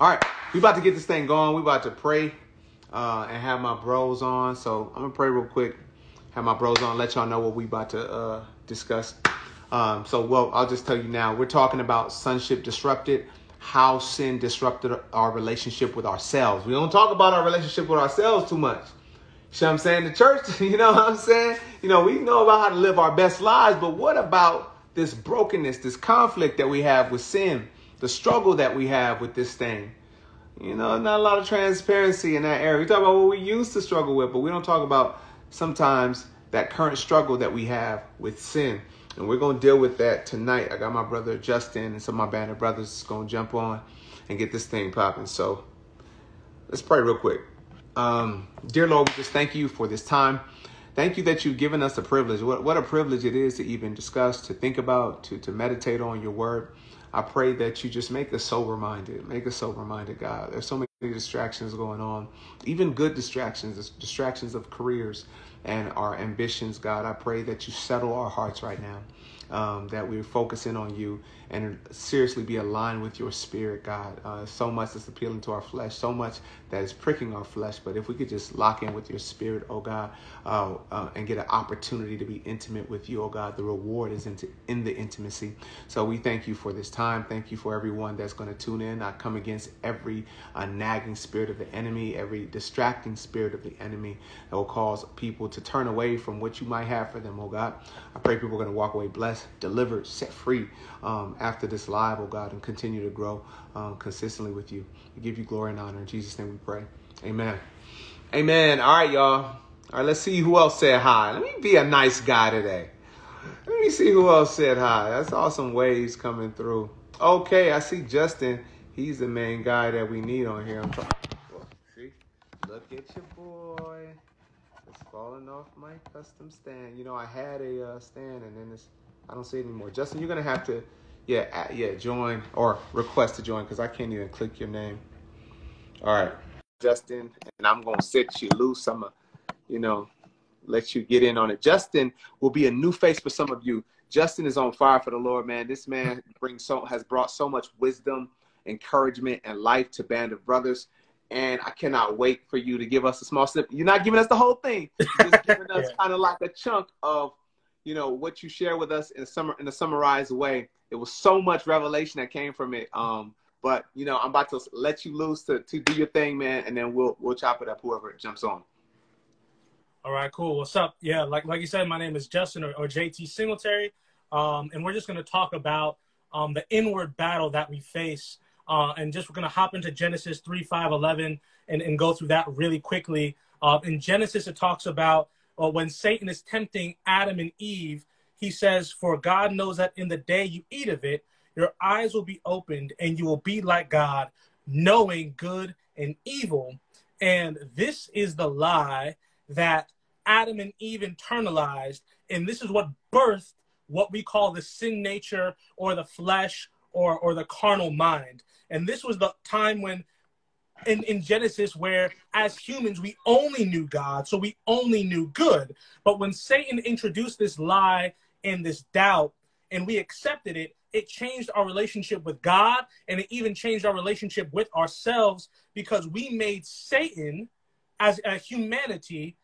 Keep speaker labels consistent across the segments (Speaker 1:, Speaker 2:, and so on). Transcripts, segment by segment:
Speaker 1: All right, we about to get this thing going. We about to pray uh, and have my bros on. So I'm gonna pray real quick. Have my bros on. Let y'all know what we about to uh, discuss. Um, so well, I'll just tell you now. We're talking about sonship disrupted. How sin disrupted our relationship with ourselves. We don't talk about our relationship with ourselves too much. You know I'm saying? The church, you know what I'm saying? You know, we know about how to live our best lives, but what about this brokenness, this conflict that we have with sin, the struggle that we have with this thing? You know, not a lot of transparency in that area. We talk about what we used to struggle with, but we don't talk about sometimes that current struggle that we have with sin. And we're going to deal with that tonight. I got my brother Justin and some of my band of brothers going to jump on and get this thing popping. So let's pray real quick. Um, dear Lord, we just thank you for this time. Thank you that you've given us a privilege. What, what a privilege it is to even discuss, to think about, to, to meditate on your word. I pray that you just make us sober minded. Make us sober minded, God. There's so many distractions going on, even good distractions, distractions of careers and our ambitions, God. I pray that you settle our hearts right now um, that we're focusing on you and seriously be aligned with your spirit, God. Uh, so much that's appealing to our flesh, so much that is pricking our flesh. But if we could just lock in with your spirit, oh God, uh, uh, and get an opportunity to be intimate with you, oh God, the reward is into, in the intimacy. So we thank you for this time. Thank you for everyone that's going to tune in. I come against every uh, nagging spirit of the enemy, every distracting spirit of the enemy that will cause people to turn away from what you might have for them, oh God. I pray people are going to walk away blessed, delivered, set free um, after this live, oh God, and continue to grow um, consistently with you. We give you glory and honor. In Jesus' name we pray. Amen. Amen. All right, y'all. All right, let's see who else said hi. Let me be a nice guy today. Let me see who else said hi. That's awesome waves coming through. Okay, I see Justin. He's the main guy that we need on here. See? Look at your boy. It's falling off my custom stand. You know, I had a uh, stand and then it's I don't see it anymore. Justin, you're gonna have to yeah, yeah, join or request to join because I can't even click your name. All right, Justin, and I'm gonna set you loose. I'm gonna, you know, let you get in on it. Justin will be a new face for some of you. Justin is on fire for the Lord, man. This man brings so has brought so much wisdom, encouragement, and life to Band of Brothers. And I cannot wait for you to give us a small snippet. You're not giving us the whole thing. You're just giving us yeah. kind of like a chunk of, you know, what you share with us in a summer in a summarized way it was so much revelation that came from it. Um, but you know, I'm about to let you loose to, to do your thing, man, and then we'll we'll chop it up whoever jumps on.
Speaker 2: All right, cool. What's up? Yeah, like like you said, my name is Justin or, or JT Singletary, um, and we're just to talk about um, the inward battle that we face, uh, and just we're to hop into Genesis three, five, eleven, and and go through that really quickly. Uh, in Genesis, it talks about uh, when Satan is tempting Adam and Eve he says, For God knows that in the day you eat of it, your eyes will be opened and you will be like God, knowing good and evil. And this is the lie that Adam and Eve internalized. And this is what birthed what we call the sin nature or the flesh or, or the carnal mind. And this was the time when in, in Genesis where as humans we only knew God, so we only knew good. But when Satan introduced this lie in this doubt and we accepted it, it changed our relationship with God and it even changed our relationship with ourselves because we made Satan as a humanity,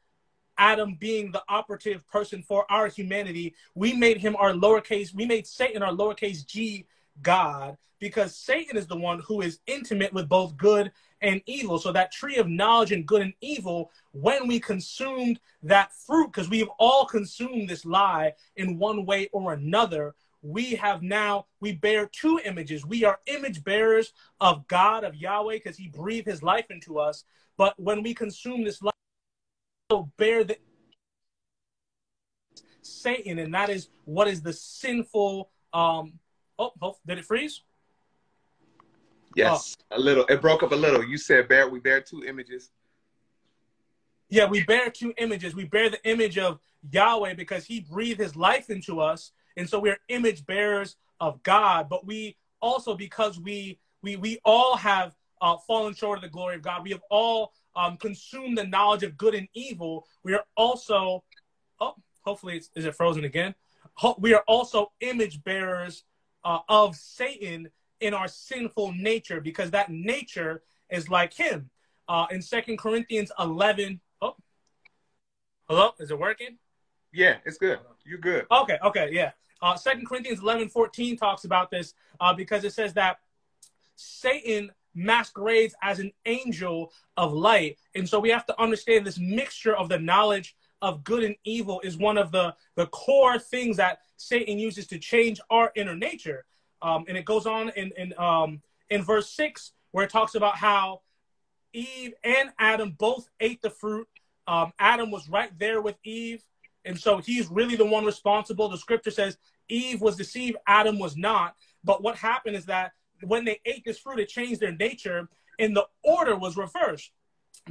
Speaker 2: Adam being the operative person for our humanity, we made him our lowercase, we made Satan our lowercase g God because Satan is the one who is intimate with both good and evil. So that tree of knowledge and good and evil, when we consumed that fruit, because we have all consumed this lie in one way or another, we have now, we bear two images. We are image bearers of God, of Yahweh, because he breathed his life into us. But when we consume this life, so bear the Satan, and that is what is the sinful um, Oh, oh, did it freeze?
Speaker 1: Yes, oh. a little. It broke up a little. You said bear. We bear two images.
Speaker 2: Yeah, we bear two images. We bear the image of Yahweh because He breathed His life into us, and so we're image bearers of God. But we also, because we we we all have uh, fallen short of the glory of God, we have all um, consumed the knowledge of good and evil. We are also, oh, hopefully, it's, is it frozen again? We are also image bearers uh, of Satan in our sinful nature because that nature is like him. Uh, in Second Corinthians 11, oh, hello, is it working?
Speaker 1: Yeah, it's good. You're good.
Speaker 2: Okay, okay, yeah. Uh, Second Corinthians 11, 14 talks about this uh, because it says that Satan masquerades as an angel of light. And so we have to understand this mixture of the knowledge of good and evil is one of the, the core things that Satan uses to change our inner nature. Um, and it goes on in, in, um, in verse 6 where it talks about how Eve and Adam both ate the fruit. Um, Adam was right there with Eve. And so he's really the one responsible. The scripture says Eve was deceived, Adam was not. But what happened is that when they ate this fruit, it changed their nature, and the order was reversed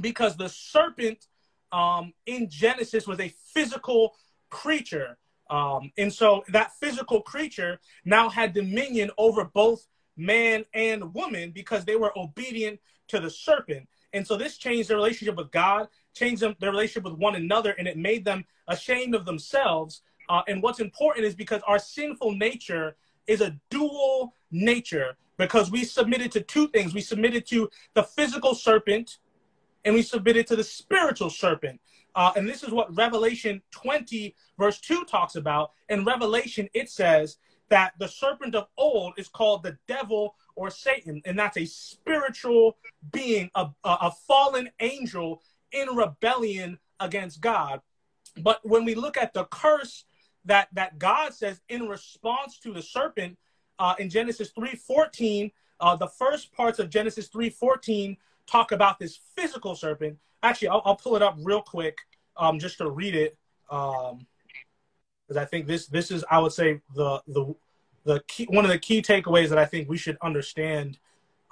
Speaker 2: because the serpent um, in Genesis was a physical creature. Um, and so that physical creature now had dominion over both man and woman because they were obedient to the serpent. And so this changed their relationship with God, changed them, their relationship with one another, and it made them ashamed of themselves. Uh, and what's important is because our sinful nature is a dual nature because we submitted to two things. We submitted to the physical serpent and we submitted to the spiritual serpent. Uh, and this is what Revelation 20, verse 2 talks about. In Revelation, it says that the serpent of old is called the devil or Satan, and that's a spiritual being, a, a fallen angel in rebellion against God. But when we look at the curse that, that God says in response to the serpent, uh, in Genesis 3:14, uh, the first parts of Genesis 3:14 talk about this physical serpent. Actually, I'll, I'll pull it up real quick um, just to read it, because um, I think this this is I would say the the the key one of the key takeaways that I think we should understand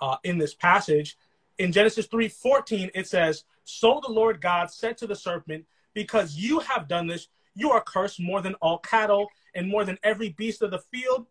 Speaker 2: uh, in this passage. In Genesis 3:14, it says, "So the Lord God said to the serpent, because you have done this, you are cursed more than all cattle and more than every beast of the field."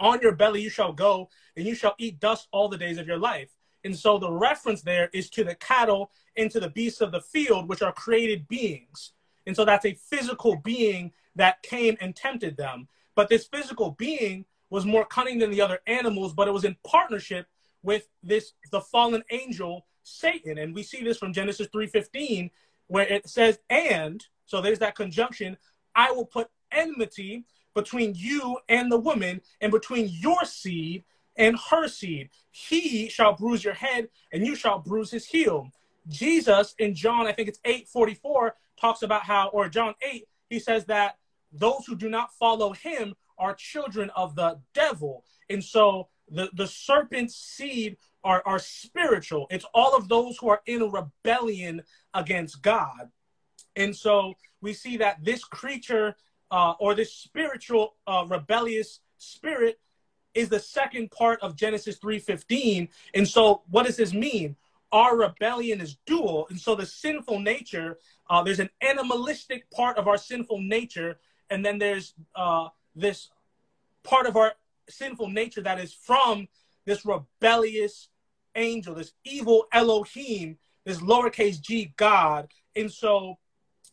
Speaker 2: on your belly you shall go, and you shall eat dust all the days of your life. And so the reference there is to the cattle and to the beasts of the field, which are created beings. And so that's a physical being that came and tempted them. But this physical being was more cunning than the other animals, but it was in partnership with this the fallen angel Satan. And we see this from Genesis 3:15, where it says, and so there's that conjunction, I will put enmity between you and the woman, and between your seed and her seed. He shall bruise your head, and you shall bruise his heel. Jesus in John, I think it's 844, talks about how, or John 8, he says that those who do not follow him are children of the devil. And so the, the serpent's seed are, are spiritual. It's all of those who are in a rebellion against God. And so we see that this creature uh, or this spiritual uh, rebellious spirit is the second part of Genesis 3:15. And so, what does this mean? Our rebellion is dual, and so the sinful nature. Uh, there's an animalistic part of our sinful nature, and then there's uh, this part of our sinful nature that is from this rebellious angel, this evil Elohim, this lowercase g God. And so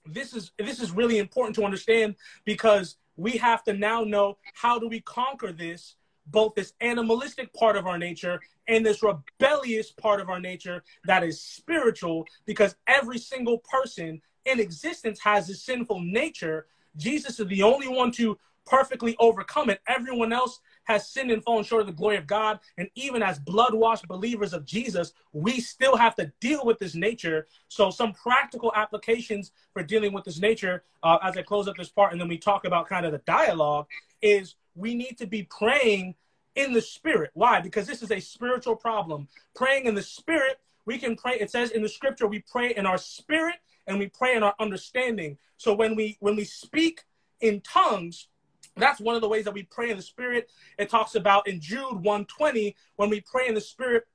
Speaker 2: this is this is really important to understand because we have to now know how do we conquer this both this animalistic part of our nature and this rebellious part of our nature that is spiritual because every single person in existence has this sinful nature jesus is the only one to perfectly overcome it everyone else has sinned and fallen short of the glory of God. And even as blood washed believers of Jesus, we still have to deal with this nature. So, some practical applications for dealing with this nature uh, as I close up this part, and then we talk about kind of the dialogue, is we need to be praying in the spirit. Why? Because this is a spiritual problem. Praying in the spirit, we can pray. It says in the scripture, we pray in our spirit and we pray in our understanding. So when we when we speak in tongues, that's one of the ways that we pray in the spirit. It talks about in Jude 120, when we pray in the spirit,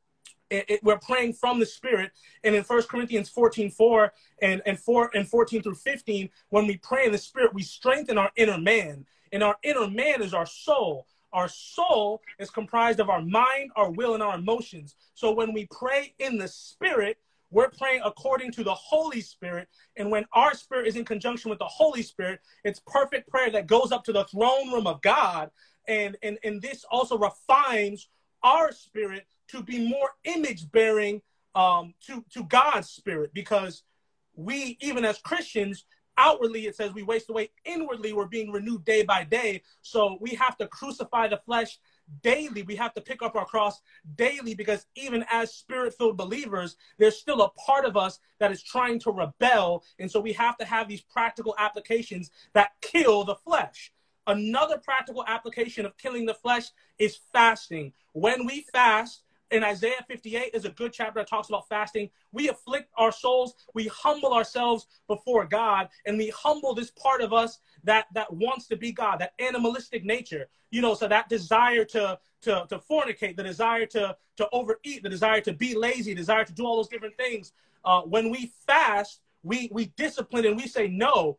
Speaker 2: it, it, we're praying from the spirit. And in 1 Corinthians 14, 4 and, and 4 and 14 through 15, when we pray in the spirit, we strengthen our inner man. And our inner man is our soul. Our soul is comprised of our mind, our will, and our emotions. So when we pray in the spirit, we're praying according to the Holy Spirit. And when our spirit is in conjunction with the Holy Spirit, it's perfect prayer that goes up to the throne room of God. And, and, and this also refines our spirit to be more image bearing um, to to God's spirit because we even as Christians outwardly it says we waste away inwardly we're being renewed day by day. So we have to crucify the flesh daily. We have to pick up our cross daily because even as spirit filled believers there's still a part of us that is trying to rebel. And so we have to have these practical applications that kill the flesh. Another practical application of killing the flesh is fasting. When we fast in Isaiah 58 is a good chapter that talks about fasting. We afflict our souls, we humble ourselves before God, and we humble this part of us that that wants to be God, that animalistic nature. You know, so that desire to to to fornicate, the desire to to overeat, the desire to be lazy, desire to do all those different things. Uh, when we fast, we we discipline and we say no.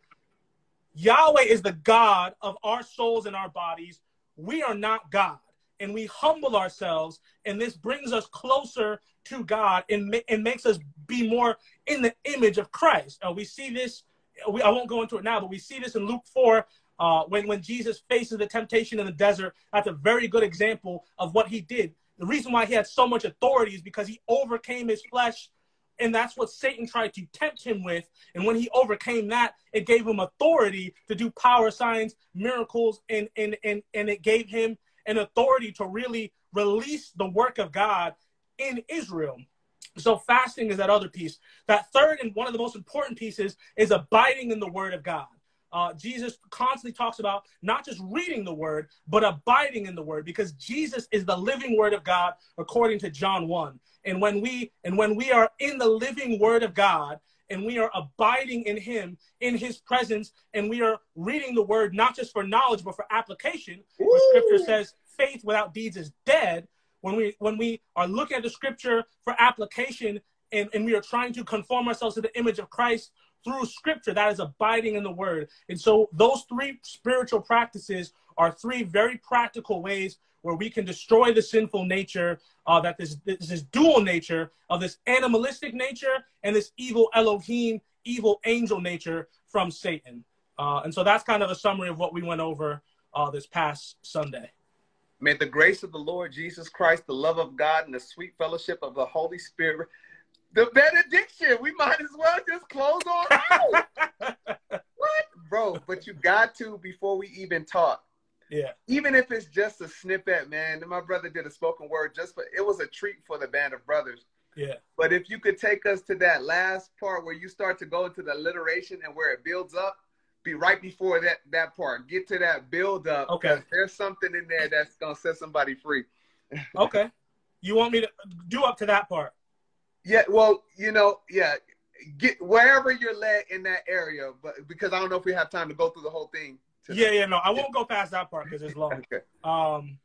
Speaker 2: Yahweh is the God of our souls and our bodies. We are not God and we humble ourselves, and this brings us closer to God and, and makes us be more in the image of Christ. Uh, we see this, we, I won't go into it now, but we see this in Luke 4 uh, when, when Jesus faces the temptation in the desert. That's a very good example of what he did. The reason why he had so much authority is because he overcame his flesh and that's what Satan tried to tempt him with. And when he overcame that, it gave him authority to do power signs, miracles, and and and, and it gave him and authority to really release the work of God in Israel. So fasting is that other piece. That third and one of the most important pieces is abiding in the word of God. Uh, Jesus constantly talks about not just reading the word, but abiding in the word, because Jesus is the living word of God, according to John 1. And when we and when we are in the living word of God, and we are abiding in him in his presence and we are reading the word not just for knowledge but for application. Where scripture says faith without deeds is dead. When we when we are looking at the scripture for application and, and we are trying to conform ourselves to the image of christ through scripture that is abiding in the word. And so those three spiritual practices are three very practical ways where we can destroy the sinful nature uh, that this, this, this dual nature of this animalistic nature and this evil Elohim, evil angel nature from Satan. Uh, and so that's kind of a summary of what we went over uh, this past Sunday.
Speaker 1: May the grace of the Lord Jesus Christ, the love of God, and the sweet fellowship of the Holy Spirit, the benediction. We might as well just close on out. what, bro? But you got to before we even talk
Speaker 2: yeah.
Speaker 1: Even if it's just a snippet, man. My brother did a spoken word just for it was a treat for the band of brothers.
Speaker 2: Yeah.
Speaker 1: But if you could take us to that last part where you start to go into the alliteration and where it builds up, be right before that that part. Get to that build up.
Speaker 2: Okay.
Speaker 1: There's something in there that's gonna set somebody free.
Speaker 2: okay. You want me to do up to that part?
Speaker 1: Yeah. Well, you know, yeah. Get wherever you're led in that area, but because I don't know if we have time to go through the whole thing.
Speaker 2: Yeah, yeah, no, I won't go past that part because it's long. okay. Um,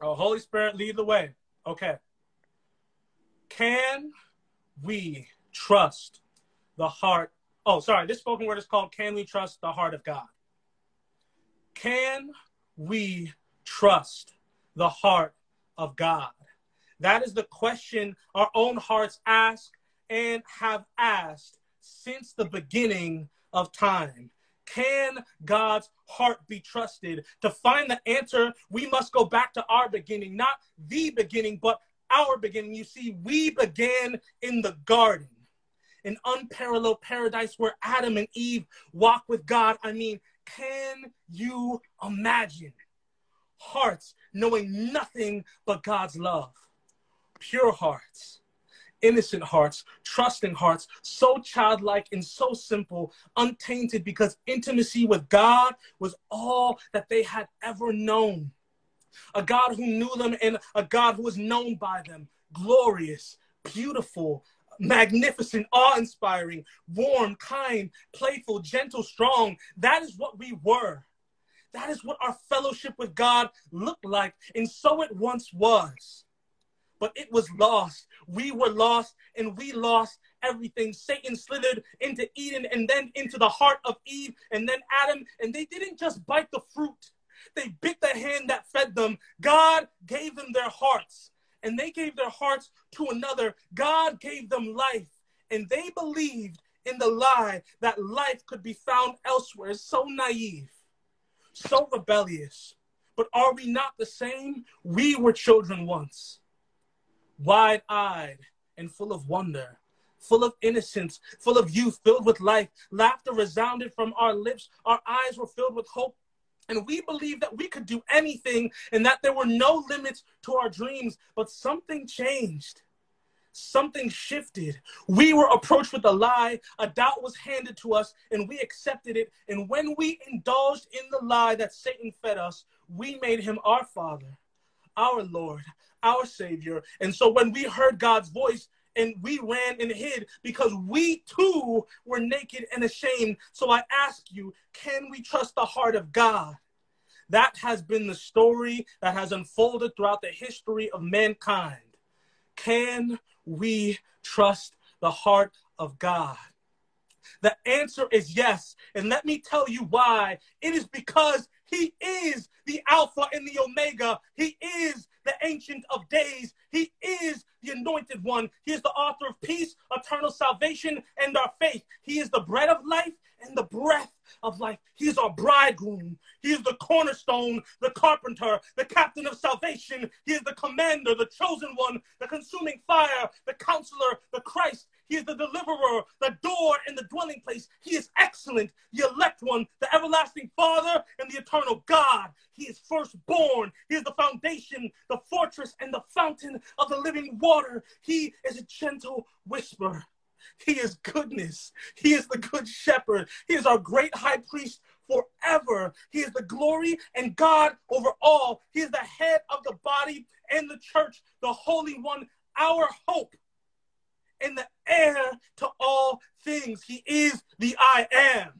Speaker 2: oh, Holy Spirit, lead the way. Okay. Can we trust the heart? Oh, sorry. This spoken word is called "Can we trust the heart of God?" Can we trust the heart of God? That is the question our own hearts ask and have asked since the beginning of time. Can God's heart be trusted? To find the answer, we must go back to our beginning, not the beginning, but our beginning. You see, we began in the garden, an unparalleled paradise where Adam and Eve walk with God. I mean, can you imagine hearts knowing nothing but God's love? Pure hearts innocent hearts, trusting hearts, so childlike and so simple, untainted because intimacy with God was all that they had ever known. A God who knew them and a God who was known by them, glorious, beautiful, magnificent, awe inspiring, warm, kind, playful, gentle, strong. That is what we were. That is what our fellowship with God looked like, and so it once was but it was lost. We were lost and we lost everything. Satan slithered into Eden and then into the heart of Eve and then Adam, and they didn't just bite the fruit, they bit the hand that fed them. God gave them their hearts, and they gave their hearts to another. God gave them life, and they believed in the lie that life could be found elsewhere. So naive, so rebellious. But are we not the same? We were children once, wide eyed and full of wonder, full of innocence, full of youth, filled with life. Laughter resounded from our lips. Our eyes were filled with hope. And we believed that we could do anything and that there were no limits to our dreams. But something changed something shifted. We were approached with a lie, a doubt was handed to us, and we accepted it. And when we indulged in the lie that Satan fed us, we made him our Father, our Lord, our Savior. And so when we heard God's voice, and we ran and hid because we too were naked and ashamed. So I ask you, can we trust the heart of God? That has been the story that has unfolded throughout the history of mankind. Can we trust the heart of God? The answer is yes. And let me tell you why. It is because he is the Alpha and the Omega. He is the Ancient of Days. He is the Anointed One. He is the author of peace, eternal salvation, and our faith. He is the bread of life and the breath of life. He is our bridegroom. He is the cornerstone, the carpenter, the captain of salvation. He is the commander, the chosen one, the consuming fire, the counselor, the Christ. He is the deliverer, the door, and the dwelling place. He is excellent, the elect one, the everlasting Father, and the eternal God. He is firstborn. He is the foundation, the fortress, and the fountain of the living water. He is a gentle whisper. He is goodness. He is the good shepherd. He is our great high priest forever. He is the glory and God over all. He is the head of the body and the church, the Holy One, our hope and the heir to all things. He is the I am.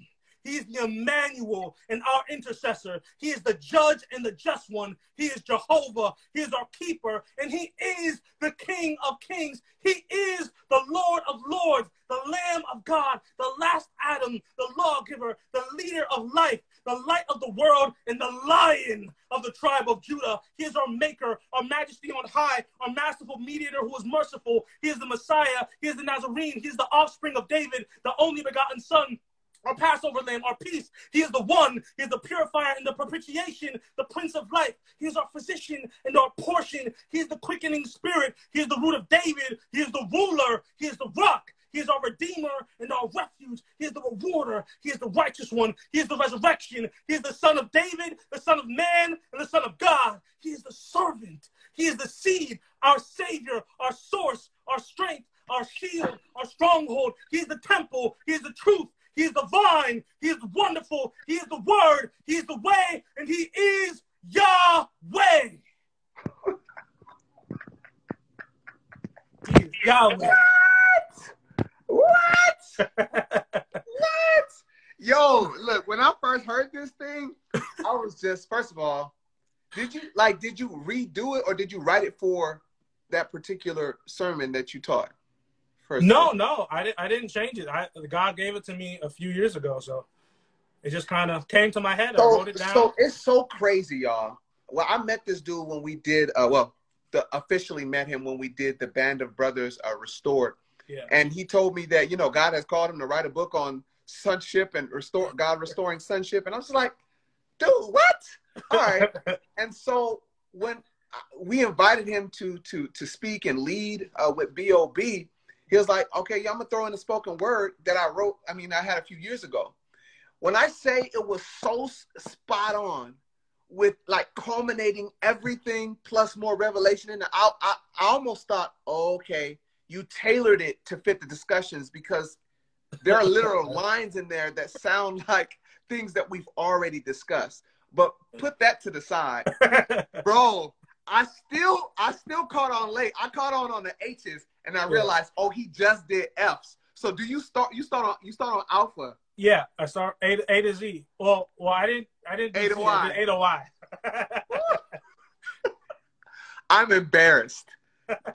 Speaker 2: He is the Emmanuel and our intercessor. He is the judge and the just one. He is Jehovah. He is our keeper. And he is the King of kings. He is the Lord of lords, the Lamb of God, the last Adam, the lawgiver, the leader of life, the light of the world, and the lion of the tribe of Judah. He is our maker, our majesty on high, our masterful mediator who is merciful. He is the Messiah. He is the Nazarene. He is the offspring of David, the only begotten son our Passover lamb, our peace. He is the one. He is the purifier and the propitiation, the Prince of life. He is our physician and our portion. He is the quickening spirit. He is the root of David. He is the ruler. He is the rock. He is our redeemer and our refuge. He is the rewarder. He is the righteous one. He is the resurrection. He is the son of David, the son of man, and the son of God. He is the servant. He is the seed, our savior, our source, our strength, our shield, our stronghold. He is the temple. He is the truth. He is the vine. He is wonderful. He is the word. He is the way. And he is Yahweh. he is Yahweh.
Speaker 1: What? what? Yo, look, when I first heard this thing, I was just, first of all, did you like did you redo it or did you write it for that particular sermon that you taught?
Speaker 2: First no, no, I didn't. I didn't change it. I, God gave it to me a few years ago, so it just kind of came to my head. So, I wrote it down.
Speaker 1: So it's so crazy, y'all. Well, I met this dude when we did. Uh, well, the, officially met him when we did the Band of Brothers uh, Restored. Yeah. And he told me that you know God has called him to write a book on sonship and restore God restoring sonship, and I was like, dude, what? All right. and so when we invited him to to to speak and lead uh, with Bob he was like, okay, yeah, I'm gonna throw in a spoken word that I wrote. I mean, I had a few years ago. When I say it was so spot on, with like culminating everything plus more revelation in I, I, I almost thought, okay, you tailored it to fit the discussions because there are literal lines in there that sound like things that we've already discussed. But put that to the side, bro. I still, I still caught on late. I caught on on the H's and I realized, oh, he just did F's. So do you start? You start on you start on alpha.
Speaker 2: Yeah, I start A to, A to Z. Well, well, I didn't I didn't
Speaker 1: A to
Speaker 2: Z,
Speaker 1: Y.
Speaker 2: A to Y.
Speaker 1: I'm embarrassed.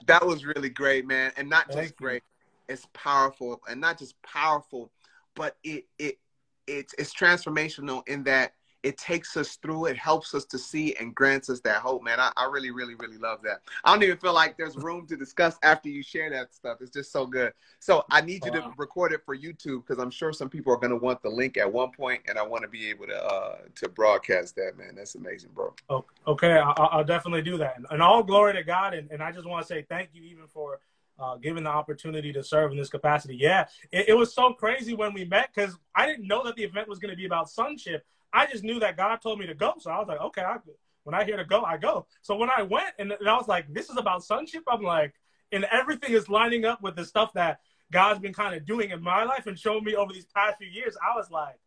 Speaker 1: That was really great, man, and not just Thank great. You. It's powerful, and not just powerful, but it it it's it's transformational in that it takes us through. It helps us to see and grants us that hope, man. I, I really, really, really love that. I don't even feel like there's room to discuss after you share that stuff. It's just so good. So I need you to record it for YouTube because I'm sure some people are going to want the link at one point, and I want to be able to uh, to broadcast that, man. That's amazing, bro.
Speaker 2: Okay, I'll, I'll definitely do that. And all glory to God. And, and I just want to say thank you even for uh, given the opportunity to serve in this capacity. Yeah, it, it was so crazy when we met because I didn't know that the event was going to be about sonship. I just knew that God told me to go, so I was like, okay, I, when I hear to go, I go. So when I went and, and I was like, this is about sonship. I'm like, and everything is lining up with the stuff that God's been kind of doing in my life and showing me over these past few years. I was like,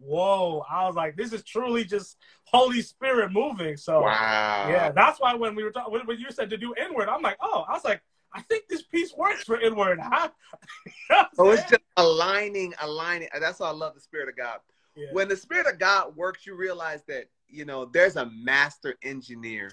Speaker 2: whoa! I was like, this is truly just Holy Spirit moving. So
Speaker 1: wow,
Speaker 2: yeah, that's why when we were talking, when you said to do inward, I'm like, oh, I was like I think this piece works for inward. Huh?
Speaker 1: so oh, it's just aligning, aligning. That's why I love the Spirit of God. Yeah. When the Spirit of God works, you realize that you know there's a master engineer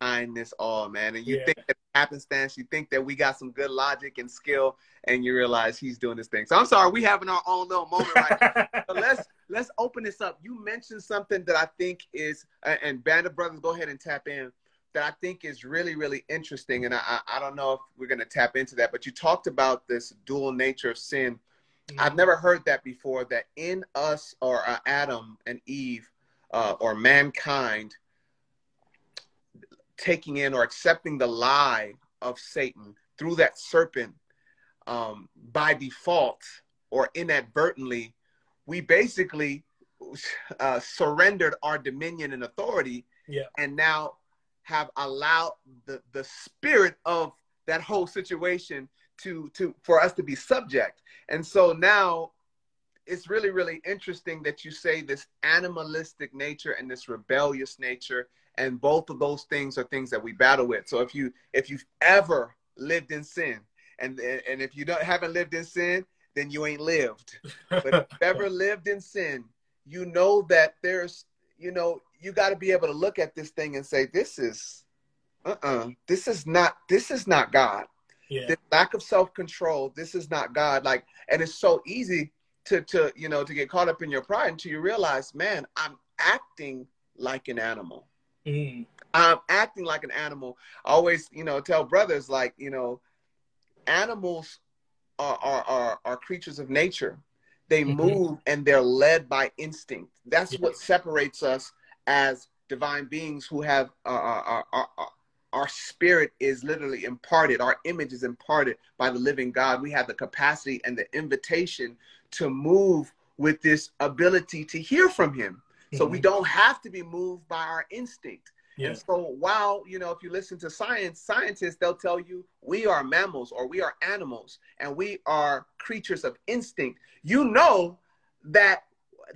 Speaker 1: behind this all, man. And you yeah. think that happenstance, you think that we got some good logic and skill, and you realize he's doing this thing. So I'm sorry, we having our own little moment right now. but let's let's open this up. You mentioned something that I think is, and Band of Brothers, go ahead and tap in that I think is really, really interesting. And I, I don't know if we're going to tap into that, but you talked about this dual nature of sin. I've never heard that before that in us or uh, Adam and Eve uh, or mankind taking in or accepting the lie of Satan through that serpent um, by default or inadvertently, we basically uh, surrendered our dominion and authority.
Speaker 2: Yeah.
Speaker 1: And now have allowed the, the spirit of that whole situation to to for us to be subject. And so now it's really really interesting that you say this animalistic nature and this rebellious nature and both of those things are things that we battle with. So if you if you've ever lived in sin and and if you don't haven't lived in sin, then you ain't lived. But if you've ever lived in sin, you know that there's you know you got to be able to look at this thing and say, this is, uh-uh, this is not, this is not God.
Speaker 2: Yeah.
Speaker 1: This lack of self-control, this is not God. Like, and it's so easy to, to, you know, to get caught up in your pride until you realize, man, I'm acting like an animal.
Speaker 2: Mm.
Speaker 1: I'm acting like an animal. I always, you know, tell brothers like, you know, animals are are are, are creatures of nature. They mm-hmm. move and they're led by instinct. That's yeah. what separates us as divine beings who have uh, our, our, our, spirit is literally imparted, our image is imparted by the living God. We have the capacity and the invitation to move with this ability to hear from Him. So we mm-hmm. don't have to be moved by our instinct.
Speaker 2: Yeah.
Speaker 1: And so while, you know, if you listen to science, scientists, they'll tell you we are mammals or we are animals and we are creatures of instinct. You know that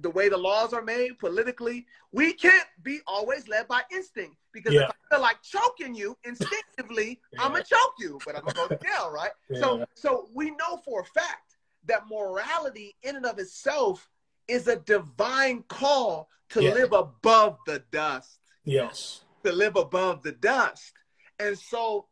Speaker 1: the way the laws are made politically, we can't be always led by instinct. Because yeah. if I feel like choking you instinctively, yeah. I'm gonna choke you, but I'm gonna go to jail, right? Yeah. So so we know for a fact that morality in and of itself is a divine call to live above the dust.
Speaker 2: Yes.
Speaker 1: To live above the dust. And so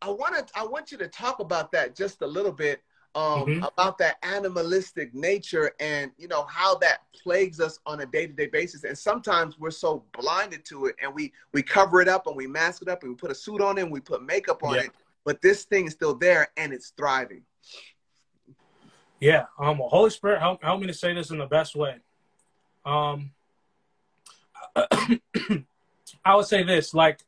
Speaker 1: I want to I want you to talk about that just a little bit um, mm-hmm. about that animalistic nature and you know how that plagues us on a day-to-day basis and sometimes we're so blinded to it and we we cover it up and we mask it up and we put a suit on it and we put makeup on yeah. it but this thing is still there and it's thriving
Speaker 2: yeah um well, holy spirit help, help me to say this in the best way um i would say this like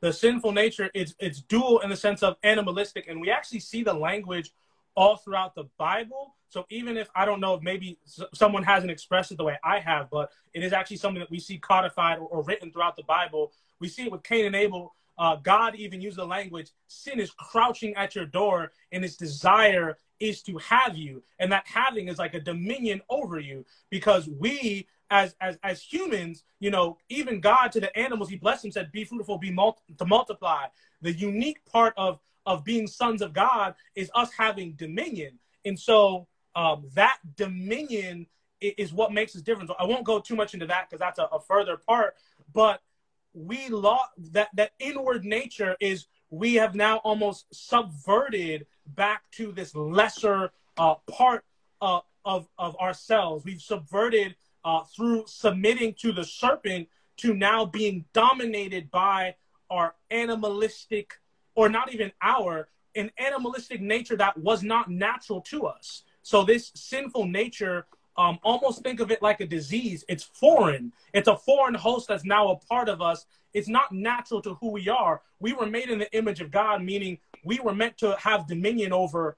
Speaker 2: the sinful nature it's it's dual in the sense of animalistic and we actually see the language all throughout the Bible. So even if I don't know if maybe someone hasn't expressed it the way I have, but it is actually something that we see codified or, or written throughout the Bible. We see it with Cain and Abel. Uh, God even used the language, sin is crouching at your door and its desire is to have you. And that having is like a dominion over you because we as as as humans, you know, even God to the animals, He blessed them, said, "Be fruitful, be mul- to multiply." The unique part of of being sons of God is us having dominion. And so um, that dominion is what makes us different. So I won't go too much into that because that's a, a, further part. But we lost that that inward nature is we have now almost subverted back to this lesser uh, part uh, of of ourselves. We've subverted uh, through submitting to the serpent to now being dominated by our animalistic, or not even our, an animalistic nature that was not natural to us. So this sinful nature, um, almost think of it like a disease. It's foreign. It's a foreign host that's now a part of us. It's not natural to who we are. We were made in the image of God, meaning we were meant to have dominion over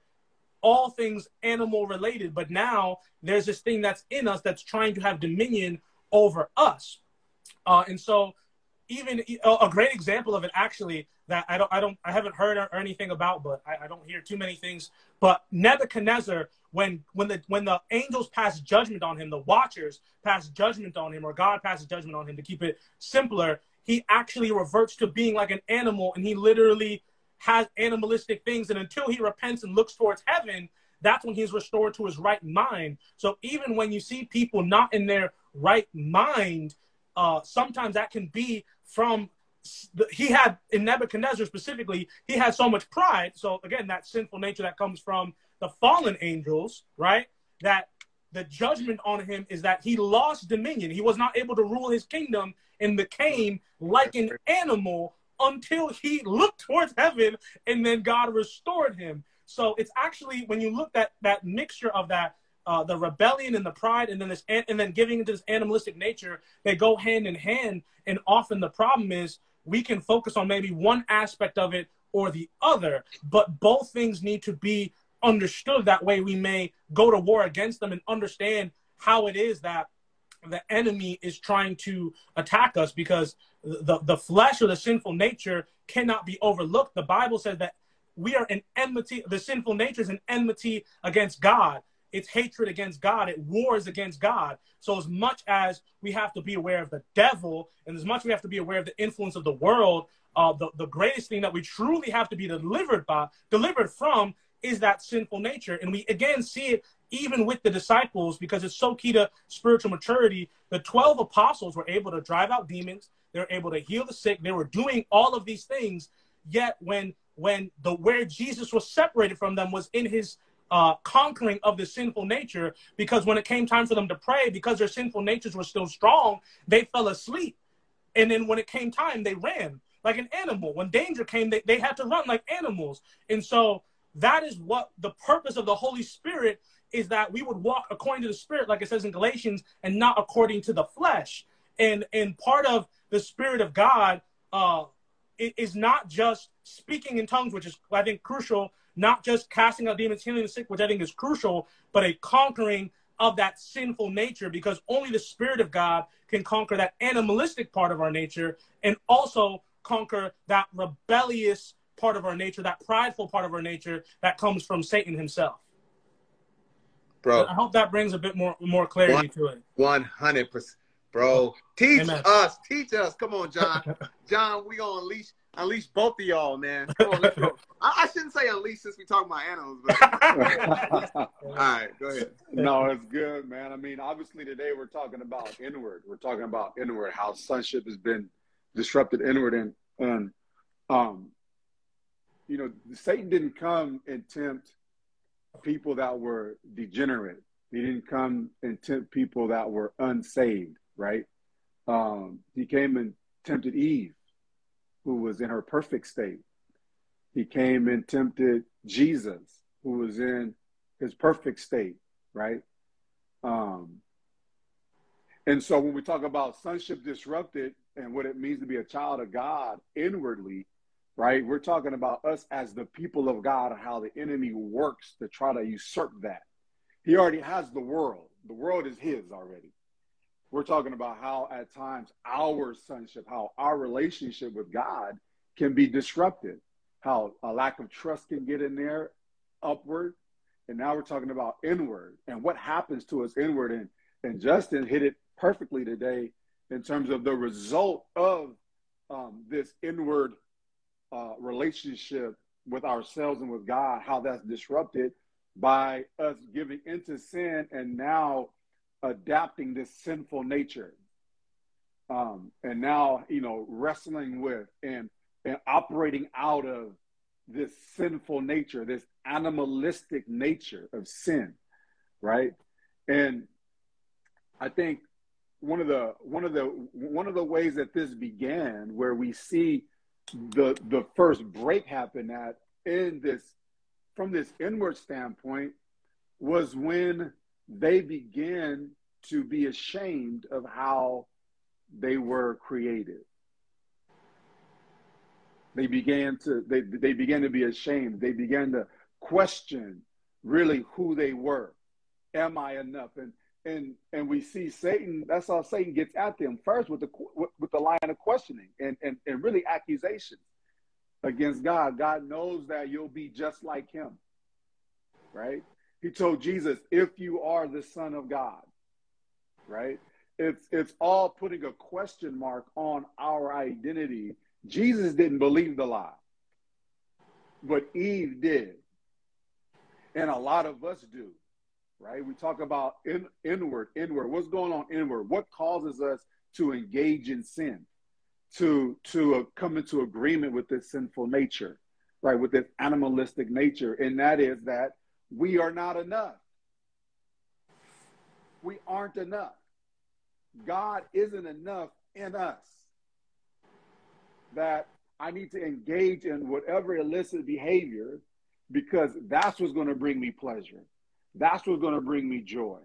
Speaker 2: all things animal related. But now there's this thing that's in us that's trying to have dominion over us. Uh, and so, even a great example of it, actually, that I don't, I don't, I haven't heard or anything about, but I, I don't hear too many things. But Nebuchadnezzar, when when the when the angels pass judgment on him, the Watchers pass judgment on him, or God passes judgment on him, to keep it simpler, he actually reverts to being like an animal, and he literally has animalistic things. And until he repents and looks towards heaven, that's when he's restored to his right mind. So even when you see people not in their right mind, uh, sometimes that can be from he had in Nebuchadnezzar specifically, he had so much pride. So again, that sinful nature that comes from the fallen angels, right? That the judgment on him is that he lost dominion. He was not able to rule his kingdom and became like an animal until he looked towards heaven and then God restored him. So it's actually when you look at that mixture of that uh, the rebellion and the pride, and then this, and then giving into this animalistic nature, they go hand in hand. And often the problem is we can focus on maybe one aspect of it or the other, but both things need to be understood. That way, we may go to war against them and understand how it is that the enemy is trying to attack us because the, the flesh or the sinful nature cannot be overlooked. The Bible says that we are in enmity, the sinful nature is an enmity against God it's hatred against God. It wars against God. So as much as we have to be aware of the devil, and as much we have to be aware of the influence of the world, uh, the, the greatest thing that we truly have to be delivered by, delivered from, is that sinful nature. And we again see it even with the disciples because it's so key to spiritual maturity. The 12 apostles were able to drive out demons, they were able to heal the sick, they were doing all of these things. Yet when when the where Jesus was separated from them was in his uh, conquering of the sinful nature because when it came time for them to pray, because their sinful natures were still strong, they fell asleep. And then when it came time, they ran like an animal. When danger came, they, they had to run like animals. And so that is what the purpose of the Holy Spirit is that we would walk according to the Spirit, like it says in Galatians, and not according to the flesh. And and part of the Spirit of God uh, is not just speaking in tongues, which is I think crucial not just casting out demons, healing the sick, which I think is crucial, but a conquering of that sinful nature because only the Spirit of God can conquer that animalistic part of our nature and also conquer that rebellious part of our nature, that prideful part of our nature that comes from Satan himself. Bro, I hope that brings a bit more more clarity
Speaker 1: one,
Speaker 2: to it.
Speaker 1: One hundred percent, bro. Teach Amen. us, teach us. Come on, John. John, we gonna unleash unleash both of y'all, man. Come on, let's go. I, I, shouldn't say at least since we talk about animals. But... All right, go ahead.
Speaker 3: No, it's good, man. I mean, obviously today we're talking about inward. We're talking about inward, how sonship has been disrupted inward, and and um, you know, Satan didn't come and tempt people that were degenerate. He didn't come and tempt people that were unsaved, right? Um, he came and tempted Eve who was in her perfect state. He came and tempted Jesus, who was in his perfect state, right? Um, and so when we talk about sonship disrupted and what it means to be a child of God inwardly, right? We're talking about us as the people of God, and how the enemy works to try to usurp that. He already has the world. The world is his already. We're talking about how at times our sonship, how our relationship with God can be disrupted, how a lack of trust can get in there upward. And now we're talking about inward and what happens to us inward. And, and Justin hit it perfectly today in terms of the result of um, this inward uh, relationship with ourselves and with God, how that's disrupted by us giving into sin and now adapting this sinful nature. Um, and now you know wrestling with and and operating out of this sinful nature this animalistic nature of sin right? And i think one of the one of the one of the ways that this began, where we see the the first break happen at in this from this inward standpoint, was when they began to be ashamed of how they were created. They began to they they began to be ashamed. They began to question really who they were. Am I enough? And and and we see Satan. That's how Satan gets at them first with the with the line of questioning and and, and really accusations against God. God knows that you'll be just like Him, right? He told Jesus, "If you are the Son of God," right? It's it's all putting a question mark on our identity. Jesus didn't believe the lie, but Eve did, and a lot of us do right? We talk about in, inward, inward. What's going on inward? What causes us to engage in sin, to to uh, come into agreement with this sinful nature, right? With this animalistic nature, and that is that we are not enough. We aren't enough. God isn't enough in us. That I need to engage in whatever illicit behavior because that's what's going to bring me pleasure. That's what's going to bring me joy.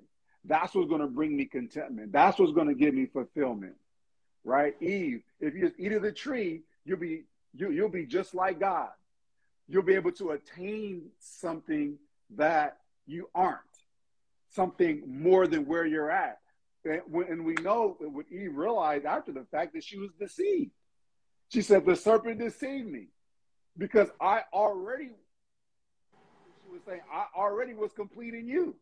Speaker 3: That's what's going to bring me contentment. That's what's going to give me fulfillment. Right? Eve, if you eat of the tree, you'll be you, you'll be just like God. You'll be able to attain something that you aren't, something more than where you're at. And, we know what Eve realized after the fact that she was deceived. She said, The serpent deceived me because I already she was saying, I already was complete in you.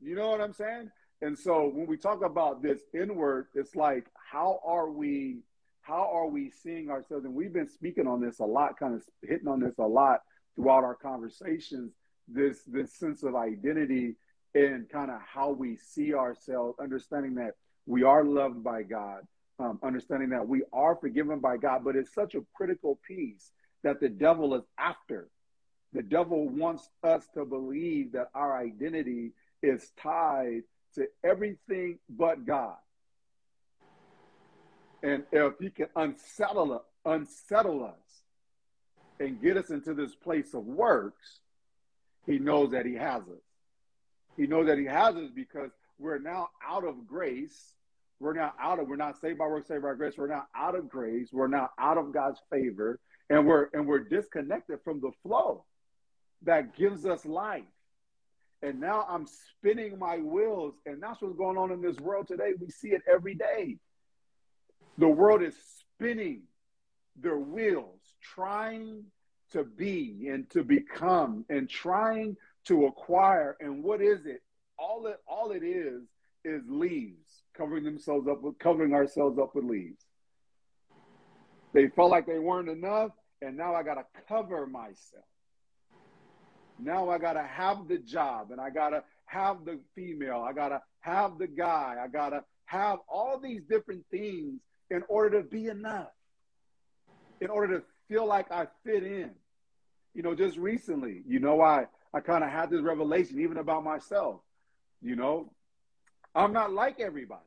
Speaker 3: You know what I'm saying? And so when we talk about this inward, it's like, how are we, how are we seeing ourselves? And we've been speaking on this a lot, kind of hitting on this a lot throughout our conversations, this this sense of identity and kind of how we see ourselves, understanding that we are loved by God, um, understanding that we are forgiven by God, but it's such a critical piece that the devil is after the devil wants us to believe that our identity is tied to everything but God. And if he can unsettle, unsettle us and get us into this place of works, he knows that he has us. He knows that he has us because we're now out of grace. We're now out of, we're not saved by works, saved by grace. We're now out of grace. We're now out of God's favor. And we're and we're disconnected from the flow that gives us life. And now I'm spinning my wheels. And that's what's going on in this world today. We see it every day. The world is spinning their wheels, trying to be and to become and trying to acquire. And what is it? All it all it is is leaves, covering themselves up with covering ourselves up with leaves. They felt like they weren't enough, and now I gotta cover myself. Now I gotta have the job and I gotta have the female, I gotta have the guy, I gotta have all these different things in order to be enough, in order to feel like I fit in. You know, just recently, you know, I, I kind of had this revelation even about myself. You know, I'm not like everybody.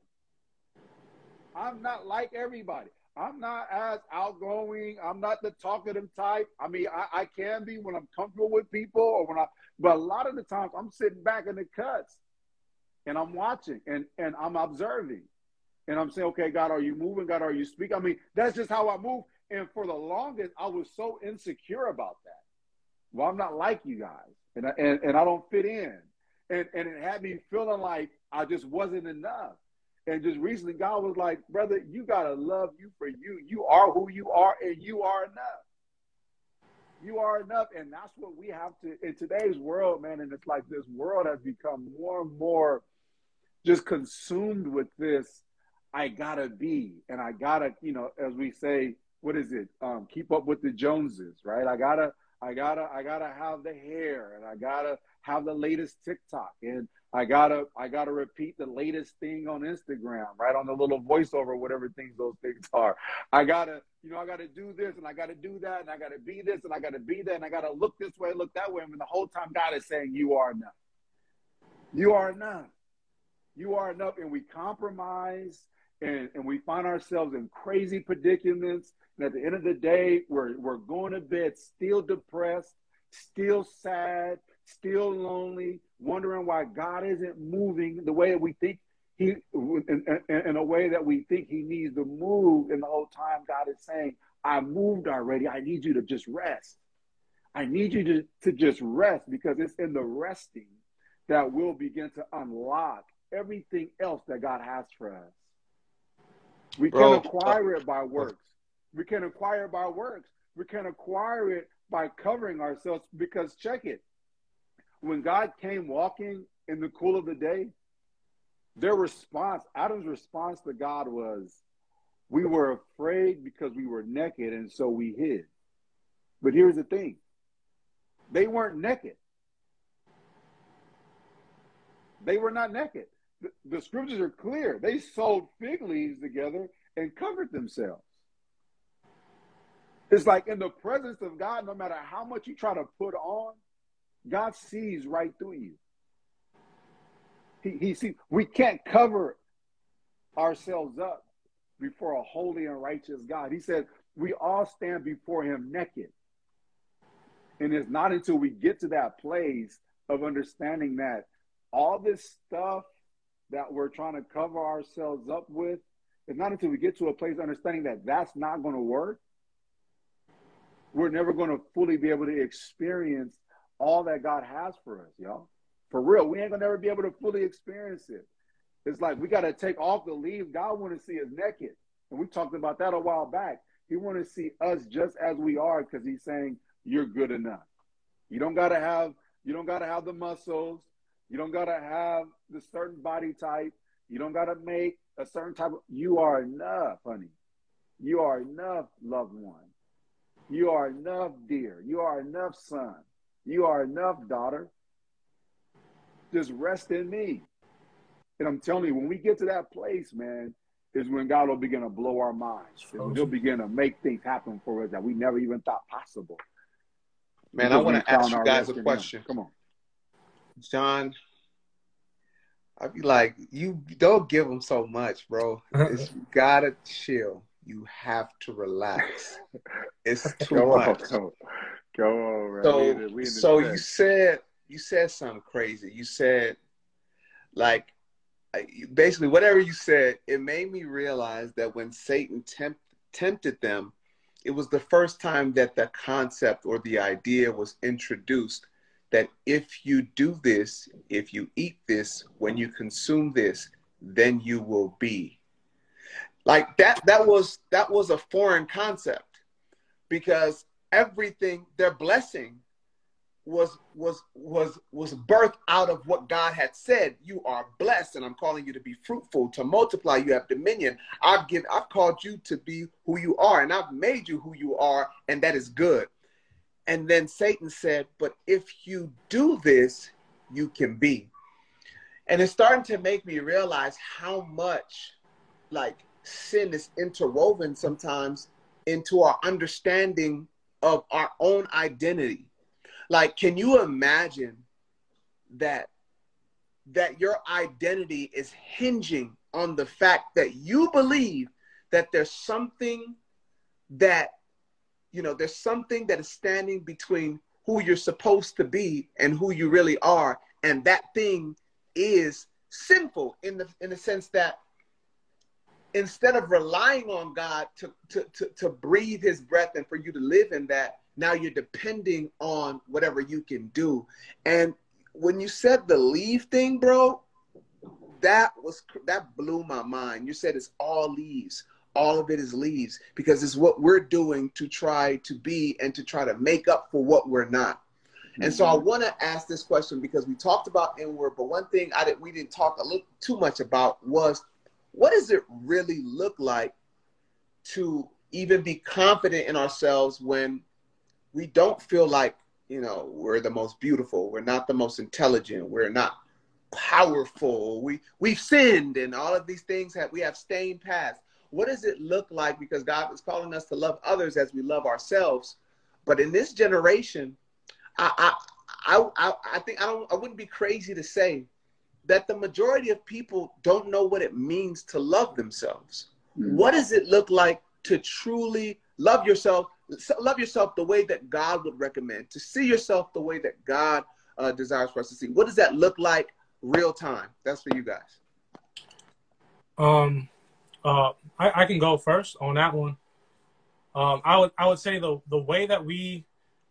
Speaker 3: I'm not like everybody. I'm not as outgoing. I'm not the talkative type. I mean, I, I can be when I'm comfortable with people or when I, but a lot of the times I'm sitting back in the cuts and I'm watching and, and I'm observing and I'm saying, okay, God, are you moving? God, are you speaking? I mean, that's just how I move. And for the longest, I was so insecure about that. Well, I'm not like you guys and I, and, and I don't fit in. And, and it had me feeling like I just wasn't enough. And just recently, God was like, brother, you got to love you for you. You are who you are, and you are enough. You are enough. And that's what we have to, in today's world, man. And it's like this world has become more and more just consumed with this I got to be. And I got to, you know, as we say, what is it? Um, keep up with the Joneses, right? I got to, I gotta, I gotta have the hair, and I gotta have the latest TikTok, and I gotta I gotta repeat the latest thing on Instagram, right on the little voiceover, whatever things those things are. I gotta, you know, I gotta do this and I gotta do that and I gotta be this and I gotta be that and I gotta look this way, look that way. Mean, the whole time God is saying, "You are enough. You are enough. You are enough. And we compromise and, and we find ourselves in crazy predicaments. And at the end of the day, we're, we're going to bed still depressed, still sad, still lonely, wondering why God isn't moving the way that we think he in, in, in, a way that we think he needs to move and the whole time. God is saying i moved already. I need you to just rest. I need you to, to just rest because it's in the resting that we'll begin to unlock everything else that god has for us we Bro. can uh, acquire it by uh, works we can acquire it by works we can acquire it by covering ourselves because check it when god came walking in the cool of the day their response, Adam's response to God was, We were afraid because we were naked, and so we hid. But here's the thing they weren't naked. They were not naked. The, scriptures are clear. They sewed fig leaves together and covered themselves. It's like in the presence of God, no matter how much you try to put on, God sees right through you. He, he see, we can't cover ourselves up before a holy and righteous God. He said, we all stand before him naked. And it's not until we get to that place of understanding that all this stuff that we're trying to cover ourselves up with, it's not until we get to a place understanding that that's not going to work. We're never going to fully be able to experience all that God has for us, y'all. For real, we ain't gonna never be able to fully experience it. It's like we gotta take off the leaves. God want to see us naked, and we talked about that a while back. He want to see us just as we are because He's saying you're good enough. You don't gotta have you don't gotta have the muscles. You don't gotta have the certain body type. You don't gotta make a certain type of. You are enough, honey. You are enough, loved one. You are enough, dear. You are enough, son. You are enough, daughter. Just rest in me. And I'm telling you, when we get to that place, man, is when God will begin to blow our minds. And he'll begin to make things happen for us that we never even thought possible.
Speaker 1: Man, because I want to ask you guys a question.
Speaker 3: Come on.
Speaker 1: John, I'd be like, you don't give them so much, bro. It's, you gotta chill. You have to relax. It's too go much.
Speaker 3: On, go, on,
Speaker 1: man. So, so you said you said something crazy. You said like basically whatever you said, it made me realize that when Satan tempt, tempted them, it was the first time that the concept or the idea was introduced that if you do this, if you eat this, when you consume this, then you will be. Like that that was that was a foreign concept because everything their blessing was was was was birthed out of what God had said. You are blessed, and I'm calling you to be fruitful, to multiply. You have dominion. I've given, I've called you to be who you are, and I've made you who you are, and that is good. And then Satan said, "But if you do this, you can be." And it's starting to make me realize how much, like, sin is interwoven sometimes into our understanding of our own identity like, can you imagine that that your identity is hinging on the fact that you believe that there's something that you know there's something that is standing between who you're supposed to be and who you really are and that thing is sinful in the in the sense that instead of relying on God to, to, to, to breathe his breath and for you to live in that, now you're depending on whatever you can do. And when you said the leave thing, bro, that was that blew my mind. You said it's all leaves. All of it is leaves because it's what we're doing to try to be and to try to make up for what we're not. And so I mm-hmm. want to ask this question because we talked about inward, but one thing I did we didn't talk a little too much about was what does it really look like to even be confident in ourselves when we don't feel like you know we're the most beautiful we're not the most intelligent we're not powerful we we've sinned and all of these things that we have stained past what does it look like because god is calling us to love others as we love ourselves but in this generation i i i, I, I think i don't i wouldn't be crazy to say that the majority of people don't know what it means to love themselves. Mm-hmm. What does it look like to truly love yourself? Love yourself the way that God would recommend, to see yourself the way that God uh, desires for us to see. What does that look like real time? That's for you guys.
Speaker 2: Um, uh, I, I can go first on that one. Um, I would I would say the the way that we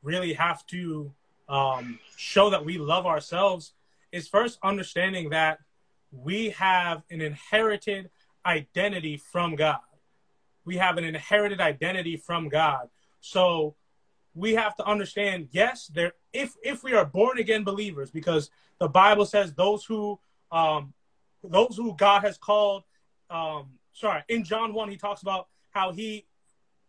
Speaker 2: really have to um, show that we love ourselves is first understanding that we have an inherited identity from God. We have an inherited identity from God. So we have to understand, yes, there if if we are born again believers, because the Bible says those who um those who God has called um sorry, in John 1 he talks about how he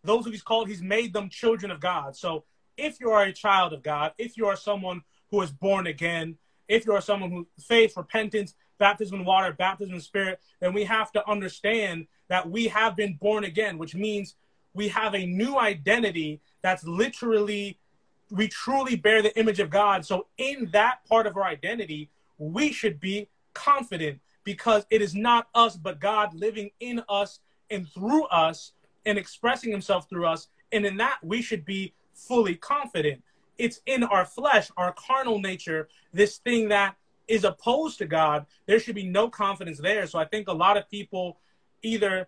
Speaker 2: those who he's called, he's made them children of God. So if you are a child of God, if you are someone who is born again, if you are someone who faith, repentance, baptism in water, baptism in spirit, then we have to understand that we have been born again, which means we have a new identity that's literally we truly bear the image of God. So in that part of our identity, we should be confident because it is not us but God living in us and through us and expressing himself through us. And in that we should be fully confident it's in our flesh, our carnal nature, this thing that is opposed to God, there should be no confidence there. So I think a lot of people either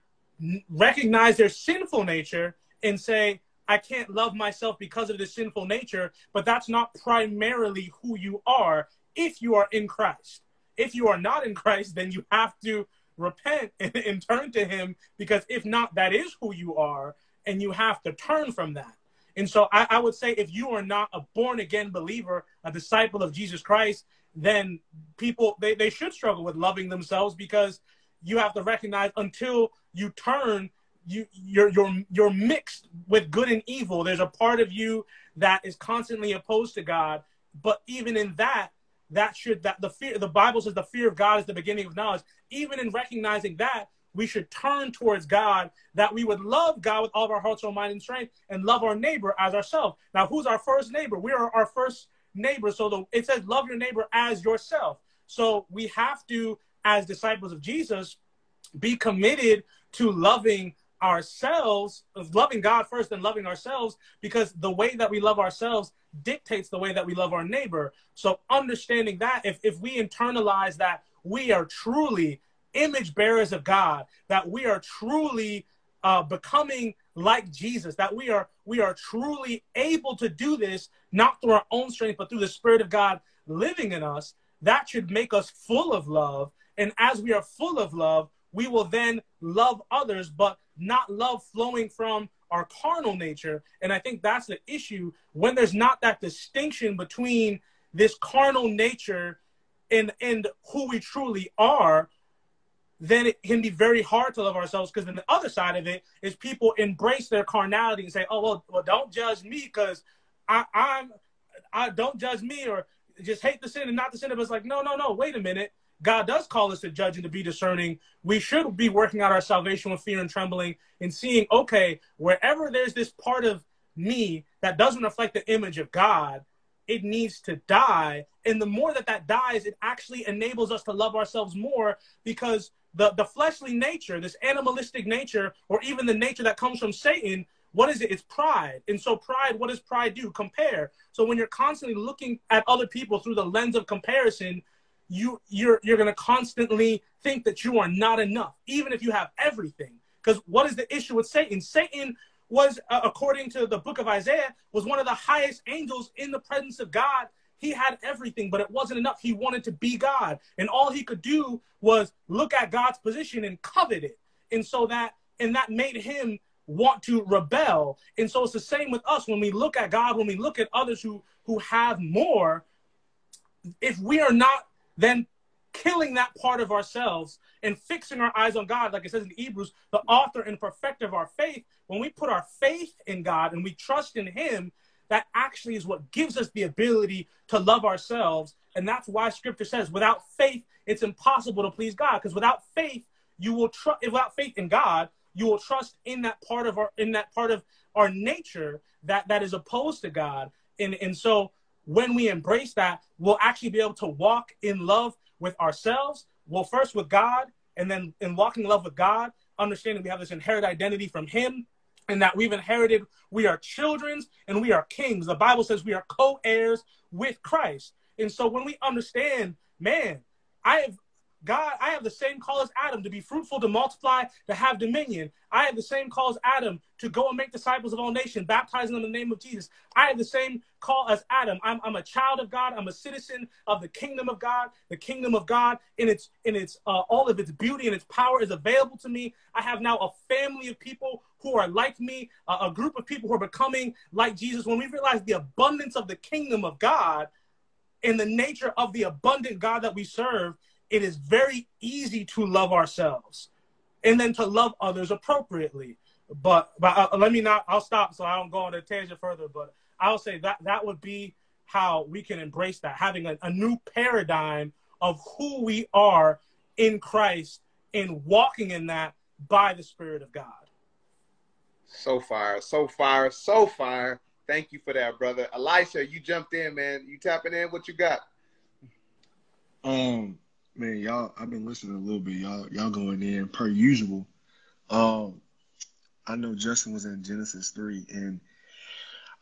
Speaker 2: recognize their sinful nature and say, I can't love myself because of this sinful nature, but that's not primarily who you are if you are in Christ. If you are not in Christ, then you have to repent and, and turn to Him because if not, that is who you are, and you have to turn from that. And so I, I would say if you are not a born again believer, a disciple of Jesus Christ, then people they, they should struggle with loving themselves because you have to recognize until you turn you you're you're you're mixed with good and evil there's a part of you that is constantly opposed to god but even in that that should that the fear the bible says the fear of god is the beginning of knowledge even in recognizing that we should turn towards God, that we would love God with all of our heart, soul, mind, and strength, and love our neighbor as ourselves. Now, who's our first neighbor? We are our first neighbor. So the, it says, love your neighbor as yourself. So we have to, as disciples of Jesus, be committed to loving ourselves, loving God first and loving ourselves, because the way that we love ourselves dictates the way that we love our neighbor. So understanding that, if, if we internalize that we are truly image bearers of God, that we are truly uh, becoming like Jesus, that we are we are truly able to do this not through our own strength, but through the Spirit of God living in us. That should make us full of love, and as we are full of love, we will then love others, but not love flowing from our carnal nature. And I think that's the issue when there's not that distinction between this carnal nature and and who we truly are then it can be very hard to love ourselves because then the other side of it is people embrace their carnality and say, "Oh well, well don't judge me because I, I'm I don't judge me or just hate the sin and not the sin." But it's like, no, no, no. Wait a minute. God does call us to judge and to be discerning. We should be working out our salvation with fear and trembling and seeing, okay, wherever there's this part of me that doesn't reflect the image of God, it needs to die. And the more that that dies, it actually enables us to love ourselves more because the, the fleshly nature, this animalistic nature, or even the nature that comes from Satan, what is it? It's pride. And so, pride, what does pride do? Compare. So, when you're constantly looking at other people through the lens of comparison, you you're you're going to constantly think that you are not enough, even if you have everything. Because what is the issue with Satan? Satan was, uh, according to the book of Isaiah, was one of the highest angels in the presence of God he had everything, but it wasn't enough. He wanted to be God. And all he could do was look at God's position and covet it. And so that, and that made him want to rebel. And so it's the same with us when we look at God, when we look at others who, who have more, if we are not then killing that part of ourselves and fixing our eyes on God, like it says in Hebrews, the author and perfecter of our faith, when we put our faith in God and we trust in Him, that actually is what gives us the ability to love ourselves. And that's why scripture says, without faith, it's impossible to please God. Because without faith, you will trust without faith in God, you will trust in that part of our in that part of our nature that that is opposed to God. And and so when we embrace that, we'll actually be able to walk in love with ourselves, well, first with God, and then in walking in love with God, understanding we have this inherited identity from Him, and that we've inherited, we are children's and we are kings. The Bible says we are co heirs with Christ. And so when we understand, man, I have God, I have the same call as Adam to be fruitful, to multiply, to have dominion. I have the same call as Adam to go and make disciples of all nations, baptizing them in the name of Jesus. I have the same call as Adam. I'm, I'm a child of God. I'm a citizen of the kingdom of God. The kingdom of God in its in its uh, all of its beauty and its power is available to me. I have now a family of people who are like me, uh, a group of people who are becoming like Jesus. When we realize the abundance of the kingdom of God and the nature of the abundant God that we serve, it is very easy to love ourselves and then to love others appropriately. But but uh, let me not. I'll stop so I don't go on a tangent further. But I'll say that that would be how we can embrace that, having a, a new paradigm of who we are in Christ and walking in that by the Spirit of God.
Speaker 1: So fire, so fire, so fire. Thank you for that, brother. Elisha, you jumped in, man. You tapping in? What you got?
Speaker 4: Um, man, y'all, I've been listening a little bit. Y'all, y'all going in per usual. Um, I know Justin was in Genesis three, and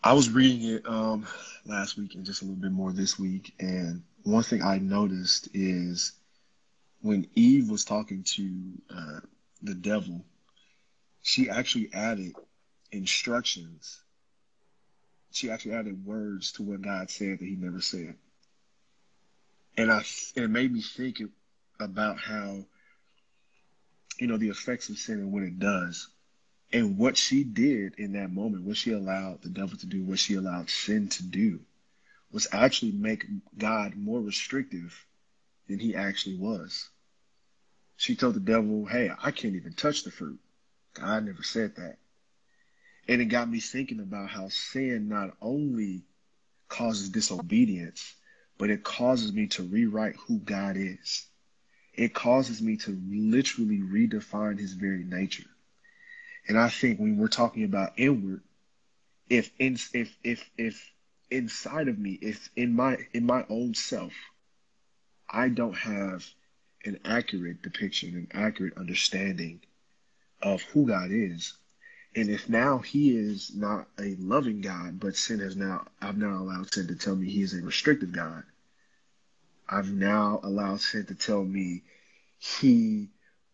Speaker 4: I was reading it um last week and just a little bit more this week. And one thing I noticed is when Eve was talking to uh, the devil, she actually added instructions. She actually added words to what God said that He never said and I it made me think about how you know the effects of sin and what it does, and what she did in that moment, what she allowed the devil to do, what she allowed sin to do, was actually make God more restrictive than he actually was. She told the devil, "Hey, I can't even touch the fruit. God never said that." And it got me thinking about how sin not only causes disobedience, but it causes me to rewrite who God is. It causes me to literally redefine his very nature. And I think when we're talking about inward, if in, if if if inside of me, if in my in my own self, I don't have an accurate depiction, an accurate understanding of who God is, and if now he is not a loving God, but sin has now, I've now allowed sin to tell me he is a restrictive God. I've now allowed sin to tell me he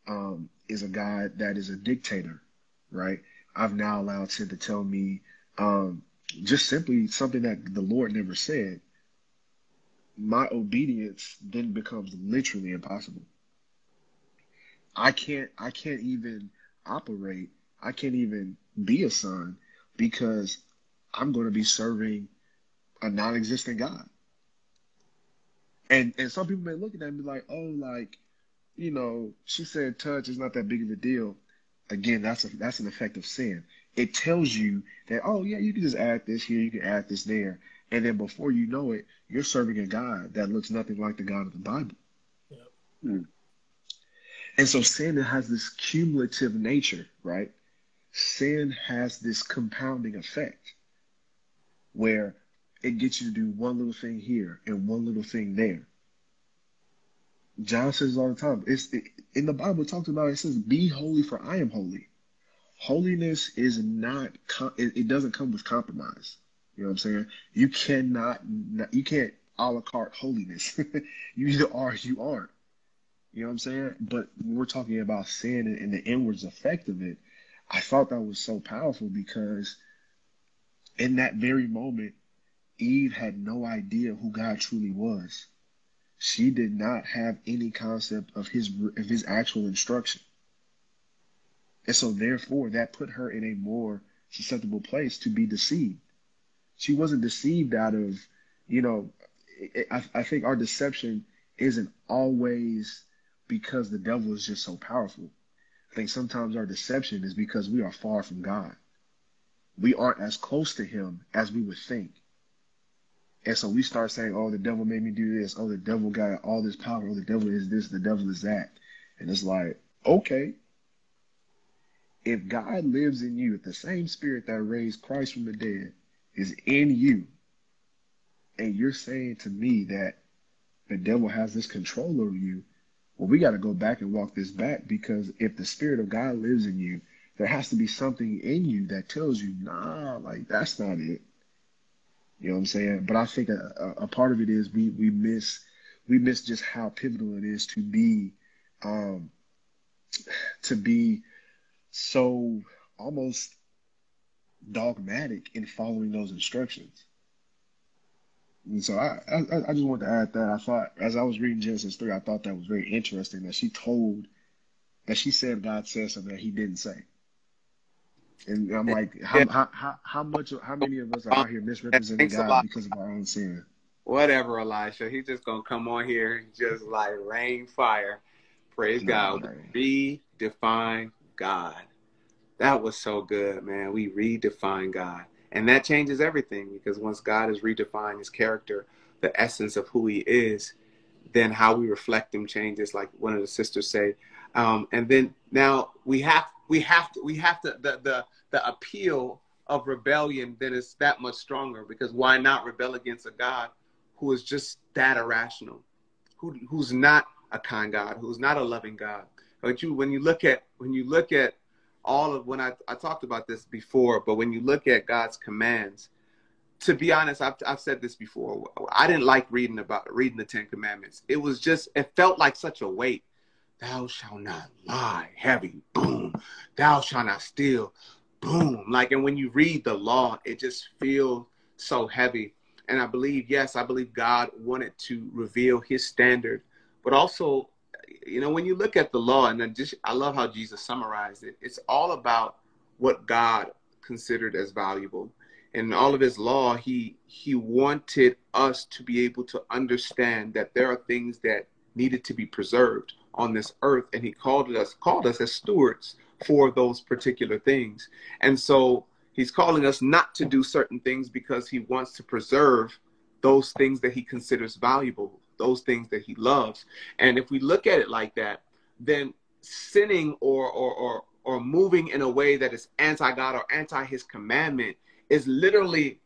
Speaker 4: um, is a God that is a dictator, right? I've now allowed sin to tell me um, just simply something that the Lord never said. My obedience then becomes literally impossible. I can't I can't even operate I can't even be a son because I'm going to be serving a non-existent God. And and some people may look at that and be like, oh, like, you know, she said touch is not that big of a deal. Again, that's a that's an effect of sin. It tells you that, oh yeah, you can just add this here, you can add this there. And then before you know it, you're serving a God that looks nothing like the God of the Bible. Yep. Mm. And so sin has this cumulative nature, right? Sin has this compounding effect where it gets you to do one little thing here and one little thing there. John says all the time. It's it, in the Bible. Talks about it says, "Be holy, for I am holy." Holiness is not. It, it doesn't come with compromise. You know what I'm saying? You cannot. You can't a la carte holiness. you either are you aren't. You know what I'm saying? But we're talking about sin and, and the inwards effect of it, I thought that was so powerful because in that very moment, Eve had no idea who God truly was. She did not have any concept of his of his actual instruction. And so therefore that put her in a more susceptible place to be deceived. She wasn't deceived out of, you know, I, I think our deception isn't always because the devil is just so powerful. I think sometimes our deception is because we are far from God. We aren't as close to Him as we would think. And so we start saying, oh, the devil made me do this. Oh, the devil got all this power. Oh, the devil is this. The devil is that. And it's like, okay. If God lives in you, if the same spirit that raised Christ from the dead is in you, and you're saying to me that the devil has this control over you. Well, we got to go back and walk this back because if the spirit of God lives in you, there has to be something in you that tells you, nah, like that's not it. You know what I'm saying? But I think a, a, part of it is we we miss we miss just how pivotal it is to be um to be so almost dogmatic in following those instructions. And so I, I, I just want to add that I thought as I was reading Genesis three, I thought that was very interesting that she told that she said God said something that He didn't say. And I'm like, how, how, how, how much, how many of us are out here misrepresenting God because of our own sin?
Speaker 1: Whatever, Elisha. He's just gonna come on here and just like rain fire. Praise no, God. Man. Redefine God. That was so good, man. We redefine God. And that changes everything because once God has redefined his character, the essence of who he is, then how we reflect him changes, like one of the sisters say. Um, and then now we have we have to we have to the the the appeal of rebellion then is that much stronger because why not rebel against a God who is just that irrational, who who's not a kind God, who's not a loving God. But you when you look at when you look at all of when I, I talked about this before, but when you look at God's commands, to be honest, I've, I've said this before. I didn't like reading about reading the Ten Commandments. It was just it felt like such a weight. Thou shalt not lie, heavy, boom. Thou shalt not steal, boom. Like, and when you read the law, it just feels so heavy. And I believe, yes, I believe God wanted to reveal His standard, but also you know, when you look at the law, and then just I love how Jesus summarized it. It's all about what God considered as valuable. In all of His law, He He wanted us to be able to understand that there are things that needed to be preserved on this earth, and He called us called us as stewards for those particular things. And so He's calling us not to do certain things because He wants to preserve those things that He considers valuable those things that he loves. And if we look at it like that, then sinning or or or, or moving in a way that is anti-God or anti his commandment is literally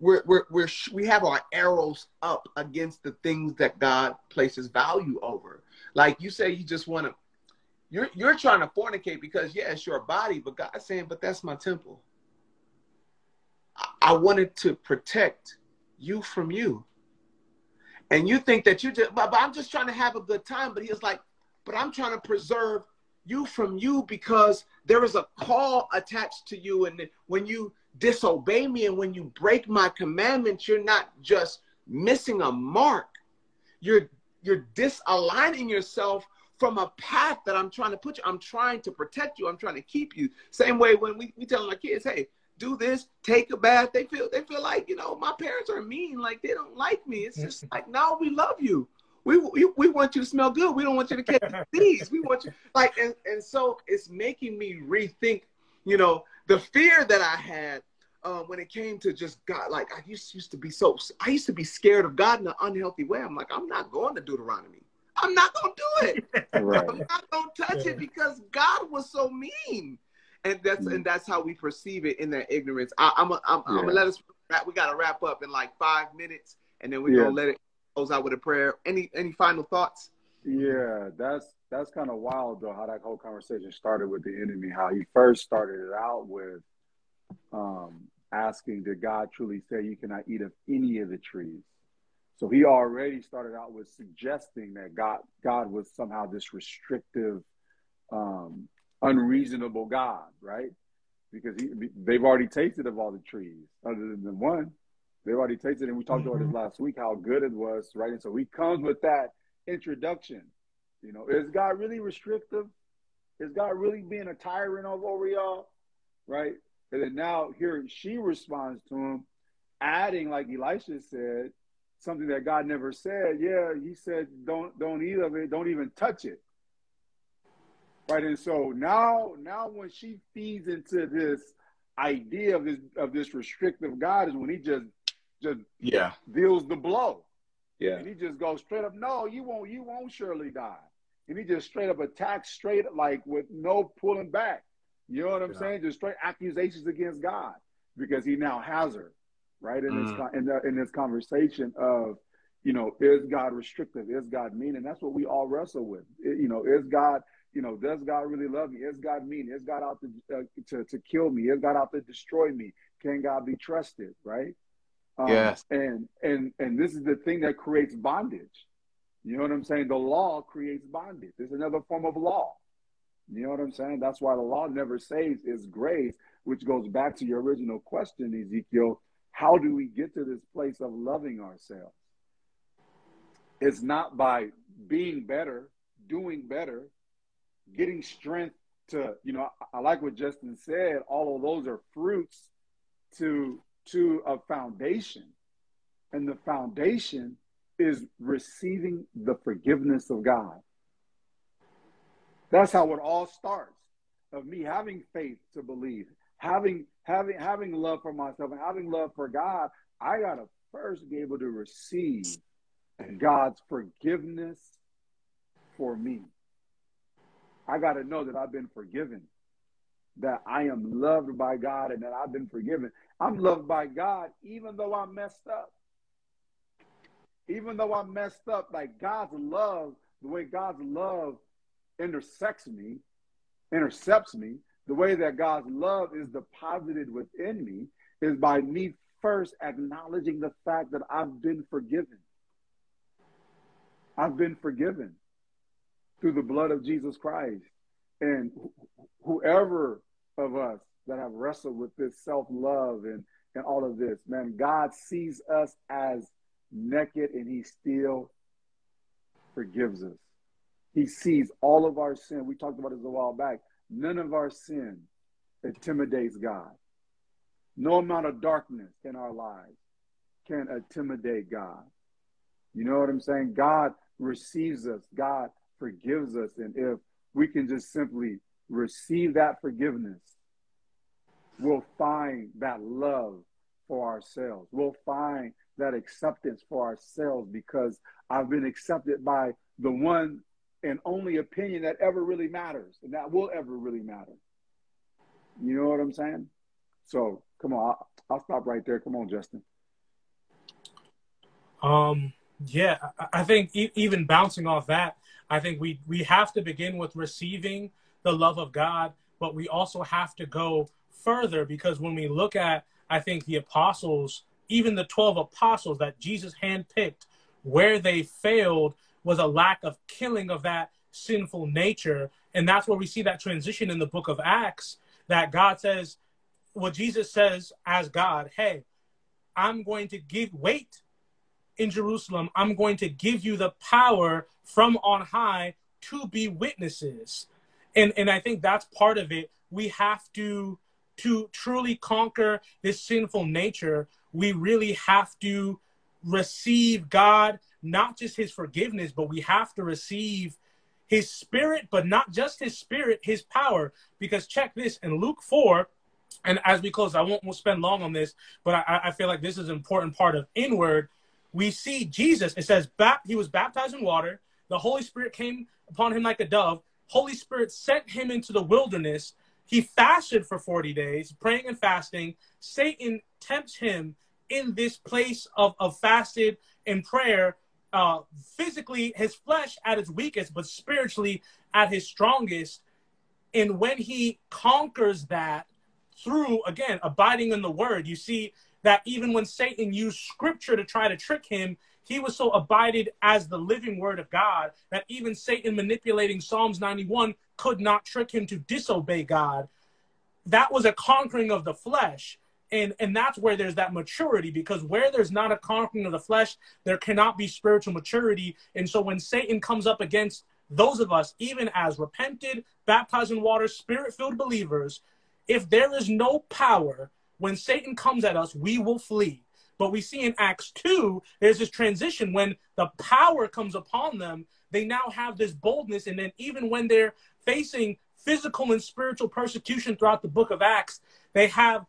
Speaker 1: we're, we're, we're, we have our arrows up against the things that God places value over. Like you say, you just want to, you're, you're trying to fornicate because, yeah, it's your body, but God's saying, but that's my temple. I, I wanted to protect you from you and you think that you just but, but i'm just trying to have a good time. But he was like but i'm trying to preserve you from you because there is a call attached to you. And when you disobey me and when you break my commandments you're not just missing a mark. You're you're disaligning yourself from a path that i'm trying to put you. I'm trying to protect you. I'm trying to keep you. Same way when we, we tell our kids hey do this, take a bath. They feel they feel like you know my parents are mean, like they don't like me. It's just like no, we love you. We, we, we want you to smell good. We don't want you to catch disease. We want you like and and so it's making me rethink. You know the fear that I had um, when it came to just God. Like I used used to be so I used to be scared of God in an unhealthy way. I'm like I'm not going to Deuteronomy. I'm not gonna do it. Right. I'm not gonna touch yeah. it because God was so mean and that's and that's how we perceive it in that ignorance. I, am I'm, I'm, yeah. I'm gonna let us. We gotta wrap up in like five minutes, and then we're yeah. gonna let it close out with a prayer. Any any final thoughts?
Speaker 3: Yeah, that's that's kind of wild though. How that whole conversation started with the enemy. How he first started it out with um, asking, "Did God truly say you cannot eat of any of the trees?" So he already started out with suggesting that God God was somehow this restrictive um, unreasonable God, right? Because he, they've already tasted of all the trees, other than the one. They've already tasted, and we talked mm-hmm. about this mm-hmm. last week how good it was, right? And so he comes with that introduction. You know, is God really restrictive? Is God really being a tyrant over y'all? Right? And then now here she responds to him, adding, like Elisha said, something that God never said. Yeah, he said, don't don't eat of it, don't even touch it. Right. And so now now when she feeds into this idea of this of this restrictive God is when he just just
Speaker 1: yeah
Speaker 3: deals the blow.
Speaker 1: Yeah.
Speaker 3: And he just goes straight up, no, you won't you won't surely die. And he just straight up attacks straight like with no pulling back. You know what I'm yeah. saying? Just straight accusations against God because he now has her, right? In mm. this in, the, in this conversation of, you know, is God restrictive? Is God mean? And that's what we all wrestle with. You know, is God, you know, does God really love me? Is God mean? Is God out to uh, to, to kill me? Is God out to destroy me? Can God be trusted? Right?
Speaker 1: Um, yes.
Speaker 3: And and and this is the thing that creates bondage. You know what I'm saying? The law creates bondage. It's another form of law. You know what I'm saying? That's why the law never saves. It's grace, which goes back to your original question, Ezekiel. How do we get to this place of loving ourselves? It's not by being better, doing better, getting strength to, you know, I, I like what Justin said. All of those are fruits to to a foundation. And the foundation is receiving the forgiveness of God. That's how it all starts. Of me having faith to believe, having having having love for myself and having love for God, I gotta first be able to receive God's forgiveness for me. I gotta know that I've been forgiven, that I am loved by God, and that I've been forgiven. I'm loved by God even though I messed up. Even though I messed up, like God's love, the way God's love intersects me, intercepts me, the way that God's love is deposited within me is by me first acknowledging the fact that I've been forgiven. I've been forgiven through the blood of Jesus Christ. And whoever of us that have wrestled with this self love and, and all of this, man, God sees us as naked and he still forgives us. He sees all of our sin. We talked about this a while back. None of our sin intimidates God. No amount of darkness in our lives can intimidate God. You know what I'm saying? God receives us, God forgives us. And if we can just simply receive that forgiveness, we'll find that love for ourselves. We'll find that acceptance for ourselves because I've been accepted by the one and only opinion that ever really matters and that will ever really matter. You know what I'm saying? So come on, I'll, stop right there. Come on, Justin.
Speaker 2: Um, yeah, I think even bouncing off that, I think we we have to begin with receiving the love of God, but we also have to go further because when we look at, I think the apostles, even the twelve apostles that Jesus handpicked, where they failed was a lack of killing of that sinful nature, and that's where we see that transition in the book of Acts. That God says, what Jesus says as God, hey, I'm going to give weight in Jerusalem, I'm going to give you the power from on high to be witnesses. And and I think that's part of it. We have to to truly conquer this sinful nature, we really have to receive God, not just his forgiveness, but we have to receive his spirit, but not just his spirit, his power. Because check this in Luke 4, and as we close, I won't we'll spend long on this, but I, I feel like this is an important part of inward we see Jesus, it says, he was baptized in water. The Holy Spirit came upon him like a dove. Holy Spirit sent him into the wilderness. He fasted for 40 days, praying and fasting. Satan tempts him in this place of, of fasted and prayer. Uh, physically, his flesh at its weakest, but spiritually at his strongest. And when he conquers that through, again, abiding in the word, you see that even when Satan used scripture to try to trick him, he was so abided as the living word of God that even Satan manipulating Psalms 91 could not trick him to disobey God. That was a conquering of the flesh. And, and that's where there's that maturity because where there's not a conquering of the flesh, there cannot be spiritual maturity. And so when Satan comes up against those of us, even as repented, baptized in water, spirit filled believers, if there is no power, when Satan comes at us, we will flee. But we see in Acts 2, there's this transition when the power comes upon them, they now have this boldness. And then, even when they're facing physical and spiritual persecution throughout the book of Acts, they have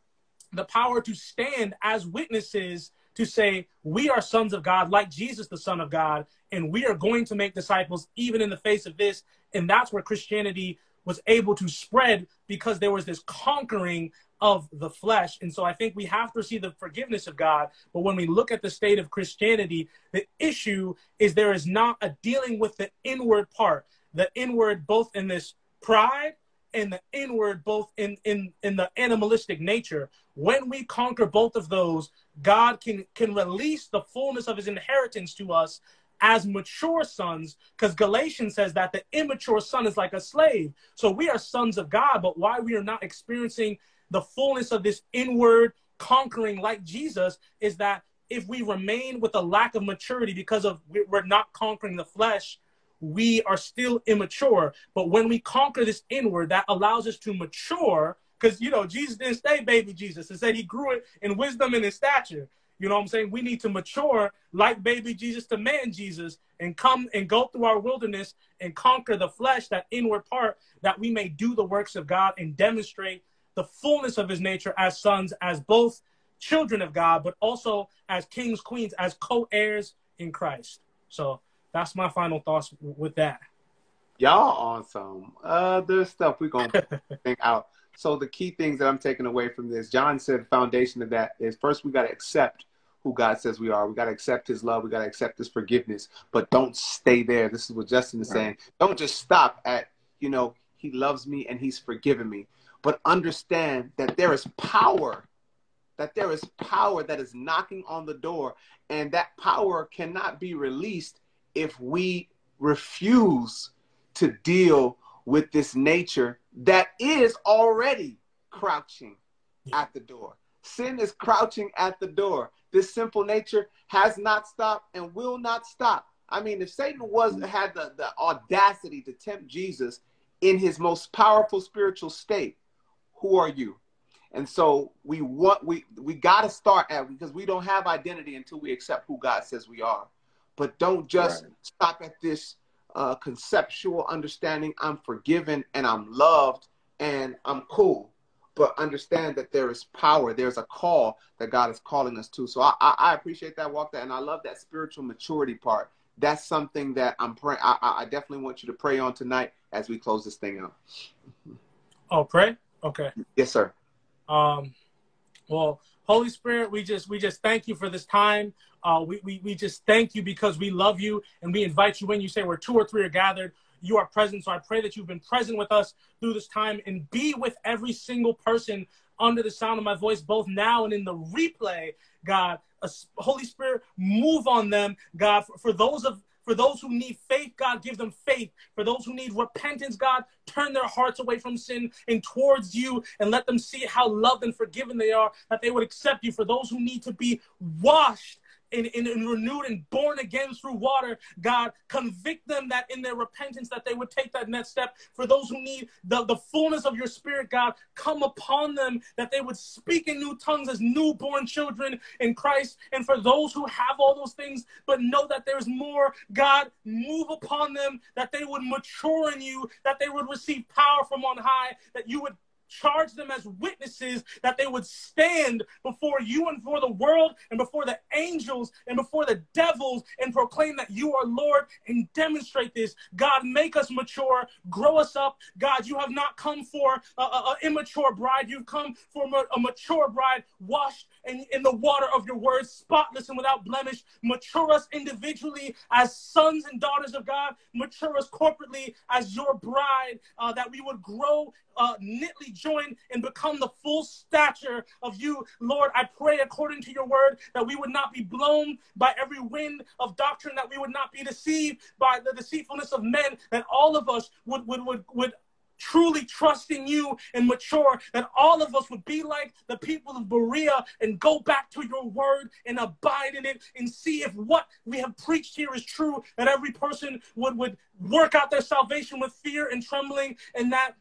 Speaker 2: the power to stand as witnesses to say, We are sons of God, like Jesus, the Son of God, and we are going to make disciples even in the face of this. And that's where Christianity was able to spread because there was this conquering of the flesh. And so I think we have to see the forgiveness of God. But when we look at the state of Christianity, the issue is there is not a dealing with the inward part, the inward both in this pride and the inward both in in in the animalistic nature when we conquer both of those god can can release the fullness of his inheritance to us as mature sons because galatians says that the immature son is like a slave so we are sons of god but why we are not experiencing the fullness of this inward conquering like jesus is that if we remain with a lack of maturity because of we're not conquering the flesh we are still immature. But when we conquer this inward, that allows us to mature. Because, you know, Jesus didn't stay baby Jesus. It said he grew it in wisdom and in stature. You know what I'm saying? We need to mature like baby Jesus to man Jesus and come and go through our wilderness and conquer the flesh, that inward part, that we may do the works of God and demonstrate the fullness of his nature as sons, as both children of God, but also as kings, queens, as co heirs in Christ. So that's my final thoughts with that.
Speaker 1: Y'all on some other stuff we're gonna think out. So the key things that I'm taking away from this, John said the foundation of that is first we gotta accept who God says we are. We gotta accept his love, we gotta accept his forgiveness, but don't stay there. This is what Justin is right. saying. Don't just stop at, you know, he loves me and he's forgiven me. But understand that there is power that there is power that is knocking on the door, and that power cannot be released if we refuse to deal with this nature that is already crouching at the door. Sin is crouching at the door. This simple nature has not stopped and will not stop. I mean, if Satan was mm. had the, the audacity to tempt Jesus in his most powerful spiritual state, who are you? And so we want we we got to start at because we don't have identity until we accept who God says we are but don't just right. stop at this uh, conceptual understanding. I'm forgiven and I'm loved and I'm cool. But understand that there is power. There's a call that God is calling us to. So I, I, I appreciate that walk that, and I love that spiritual maturity part. That's something that I'm praying. I, I definitely want you to pray on tonight as we close this thing out.
Speaker 2: Oh, pray. Okay.
Speaker 1: Yes, sir.
Speaker 2: Um. Well, Holy Spirit, we just we just thank you for this time. Uh, we, we, we just thank you because we love you and we invite you in. You say where two or three are gathered, you are present. So I pray that you've been present with us through this time and be with every single person under the sound of my voice, both now and in the replay, God. Holy Spirit, move on them, God. For, for those of for those who need faith, God, give them faith. For those who need repentance, God, turn their hearts away from sin and towards you and let them see how loved and forgiven they are, that they would accept you. For those who need to be washed and, and, renewed and born again through water, God, convict them that in their repentance that they would take that next step. For those who need the, the fullness of your spirit, God, come upon them that they would speak in new tongues as newborn children in Christ. And for those who have all those things, but know that there's more, God, move upon them that they would mature in you, that they would receive power from on high, that you would charge them as witnesses that they would stand before you and for the world and before the angels and before the devils and proclaim that you are Lord and demonstrate this. God, make us mature, grow us up. God, you have not come for an immature bride. You've come for a mature bride washed in, in the water of your word, spotless and without blemish. Mature us individually as sons and daughters of God. Mature us corporately as your bride, uh, that we would grow uh, knitly joined and become the full stature of you. Lord, I pray according to your word that we would not be blown by every wind of doctrine, that we would not be deceived by the deceitfulness of men, that all of us would, would, would, would truly trusting you and mature, that all of us would be like the people of Berea and go back to your word and abide in it and see if what we have preached here is true, that every person would, would work out their salvation with fear and trembling, and that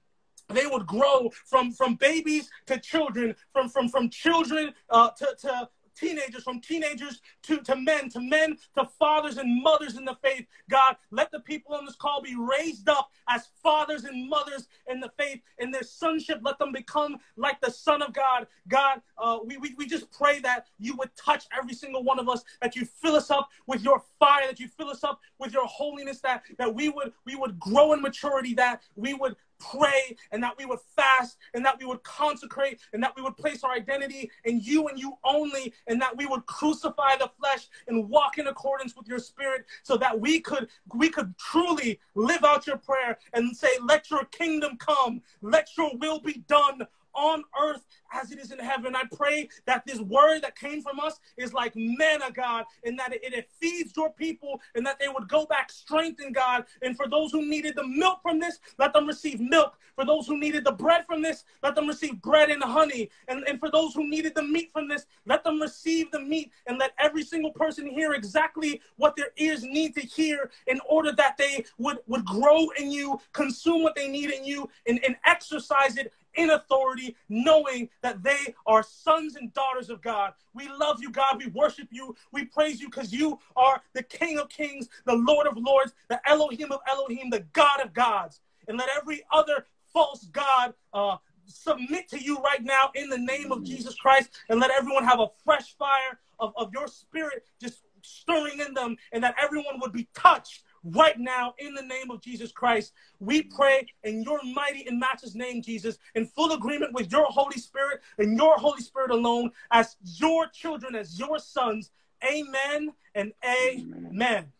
Speaker 2: they would grow from from babies to children from from from children uh, to, to teenagers, from teenagers to, to men, to men to fathers and mothers in the faith. God, let the people on this call be raised up as fathers and mothers in the faith. In their sonship, let them become like the Son of God. God, uh, we, we, we just pray that you would touch every single one of us, that you fill us up with your fire, that you fill us up with your holiness, that, that we would we would grow in maturity, that we would pray and that we would fast and that we would consecrate and that we would place our identity in you and you only and that we would crucify the flesh and walk in accordance with your spirit so that we could we could truly live out your prayer and say let your kingdom come. Let your will be done on earth as it is in heaven. I pray that this word that came from us is like manna, God, and that it, it feeds your people and that they would go back strengthened, God. And for those who needed the milk from this, let them receive milk. For those who needed the bread from this, let them receive bread and honey. And, and for those who needed the meat from this, let them receive the meat and let every single person hear exactly what their ears need to hear in order that they would, would grow in you, consume what they need in you, and, and exercise it in authority, knowing that they are sons and daughters of God. We love you, God. We worship you. We praise you because you are the King of kings, the Lord of lords, the Elohim of Elohim, the God of gods. And let every other false God uh, submit to you right now in the name of Jesus Christ. And let everyone have a fresh fire of, of your spirit just stirring in them, and that everyone would be touched right now in the name of Jesus Christ. We pray in your mighty and matchless name, Jesus, in full agreement with your Holy Spirit and your Holy Spirit alone, as your children, as your sons. Amen and amen.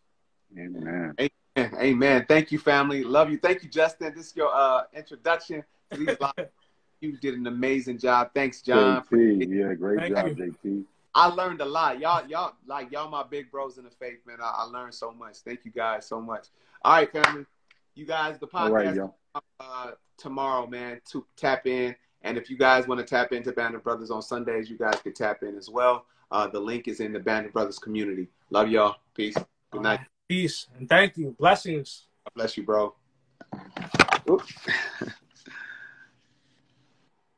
Speaker 3: Amen.
Speaker 1: Amen. Amen. Thank you, family. Love you. Thank you, Justin. This is your uh, introduction to these lives. You did an amazing job. Thanks, John.
Speaker 3: JT, yeah, great
Speaker 2: Thank
Speaker 3: job,
Speaker 2: you.
Speaker 3: JT.
Speaker 1: I learned a lot. Y'all, y'all, like y'all, my big bros in the faith, man. I, I learned so much. Thank you guys so much. All right, family. You guys, the
Speaker 3: All right,
Speaker 1: podcast
Speaker 3: y'all.
Speaker 1: uh, tomorrow, man. To tap in, and if you guys want to tap into Band of Brothers on Sundays, you guys can tap in as well. Uh, the link is in the Band of Brothers community. Love y'all. Peace. Good night.
Speaker 2: Peace and thank you. Blessings.
Speaker 1: God bless you, bro. Oop.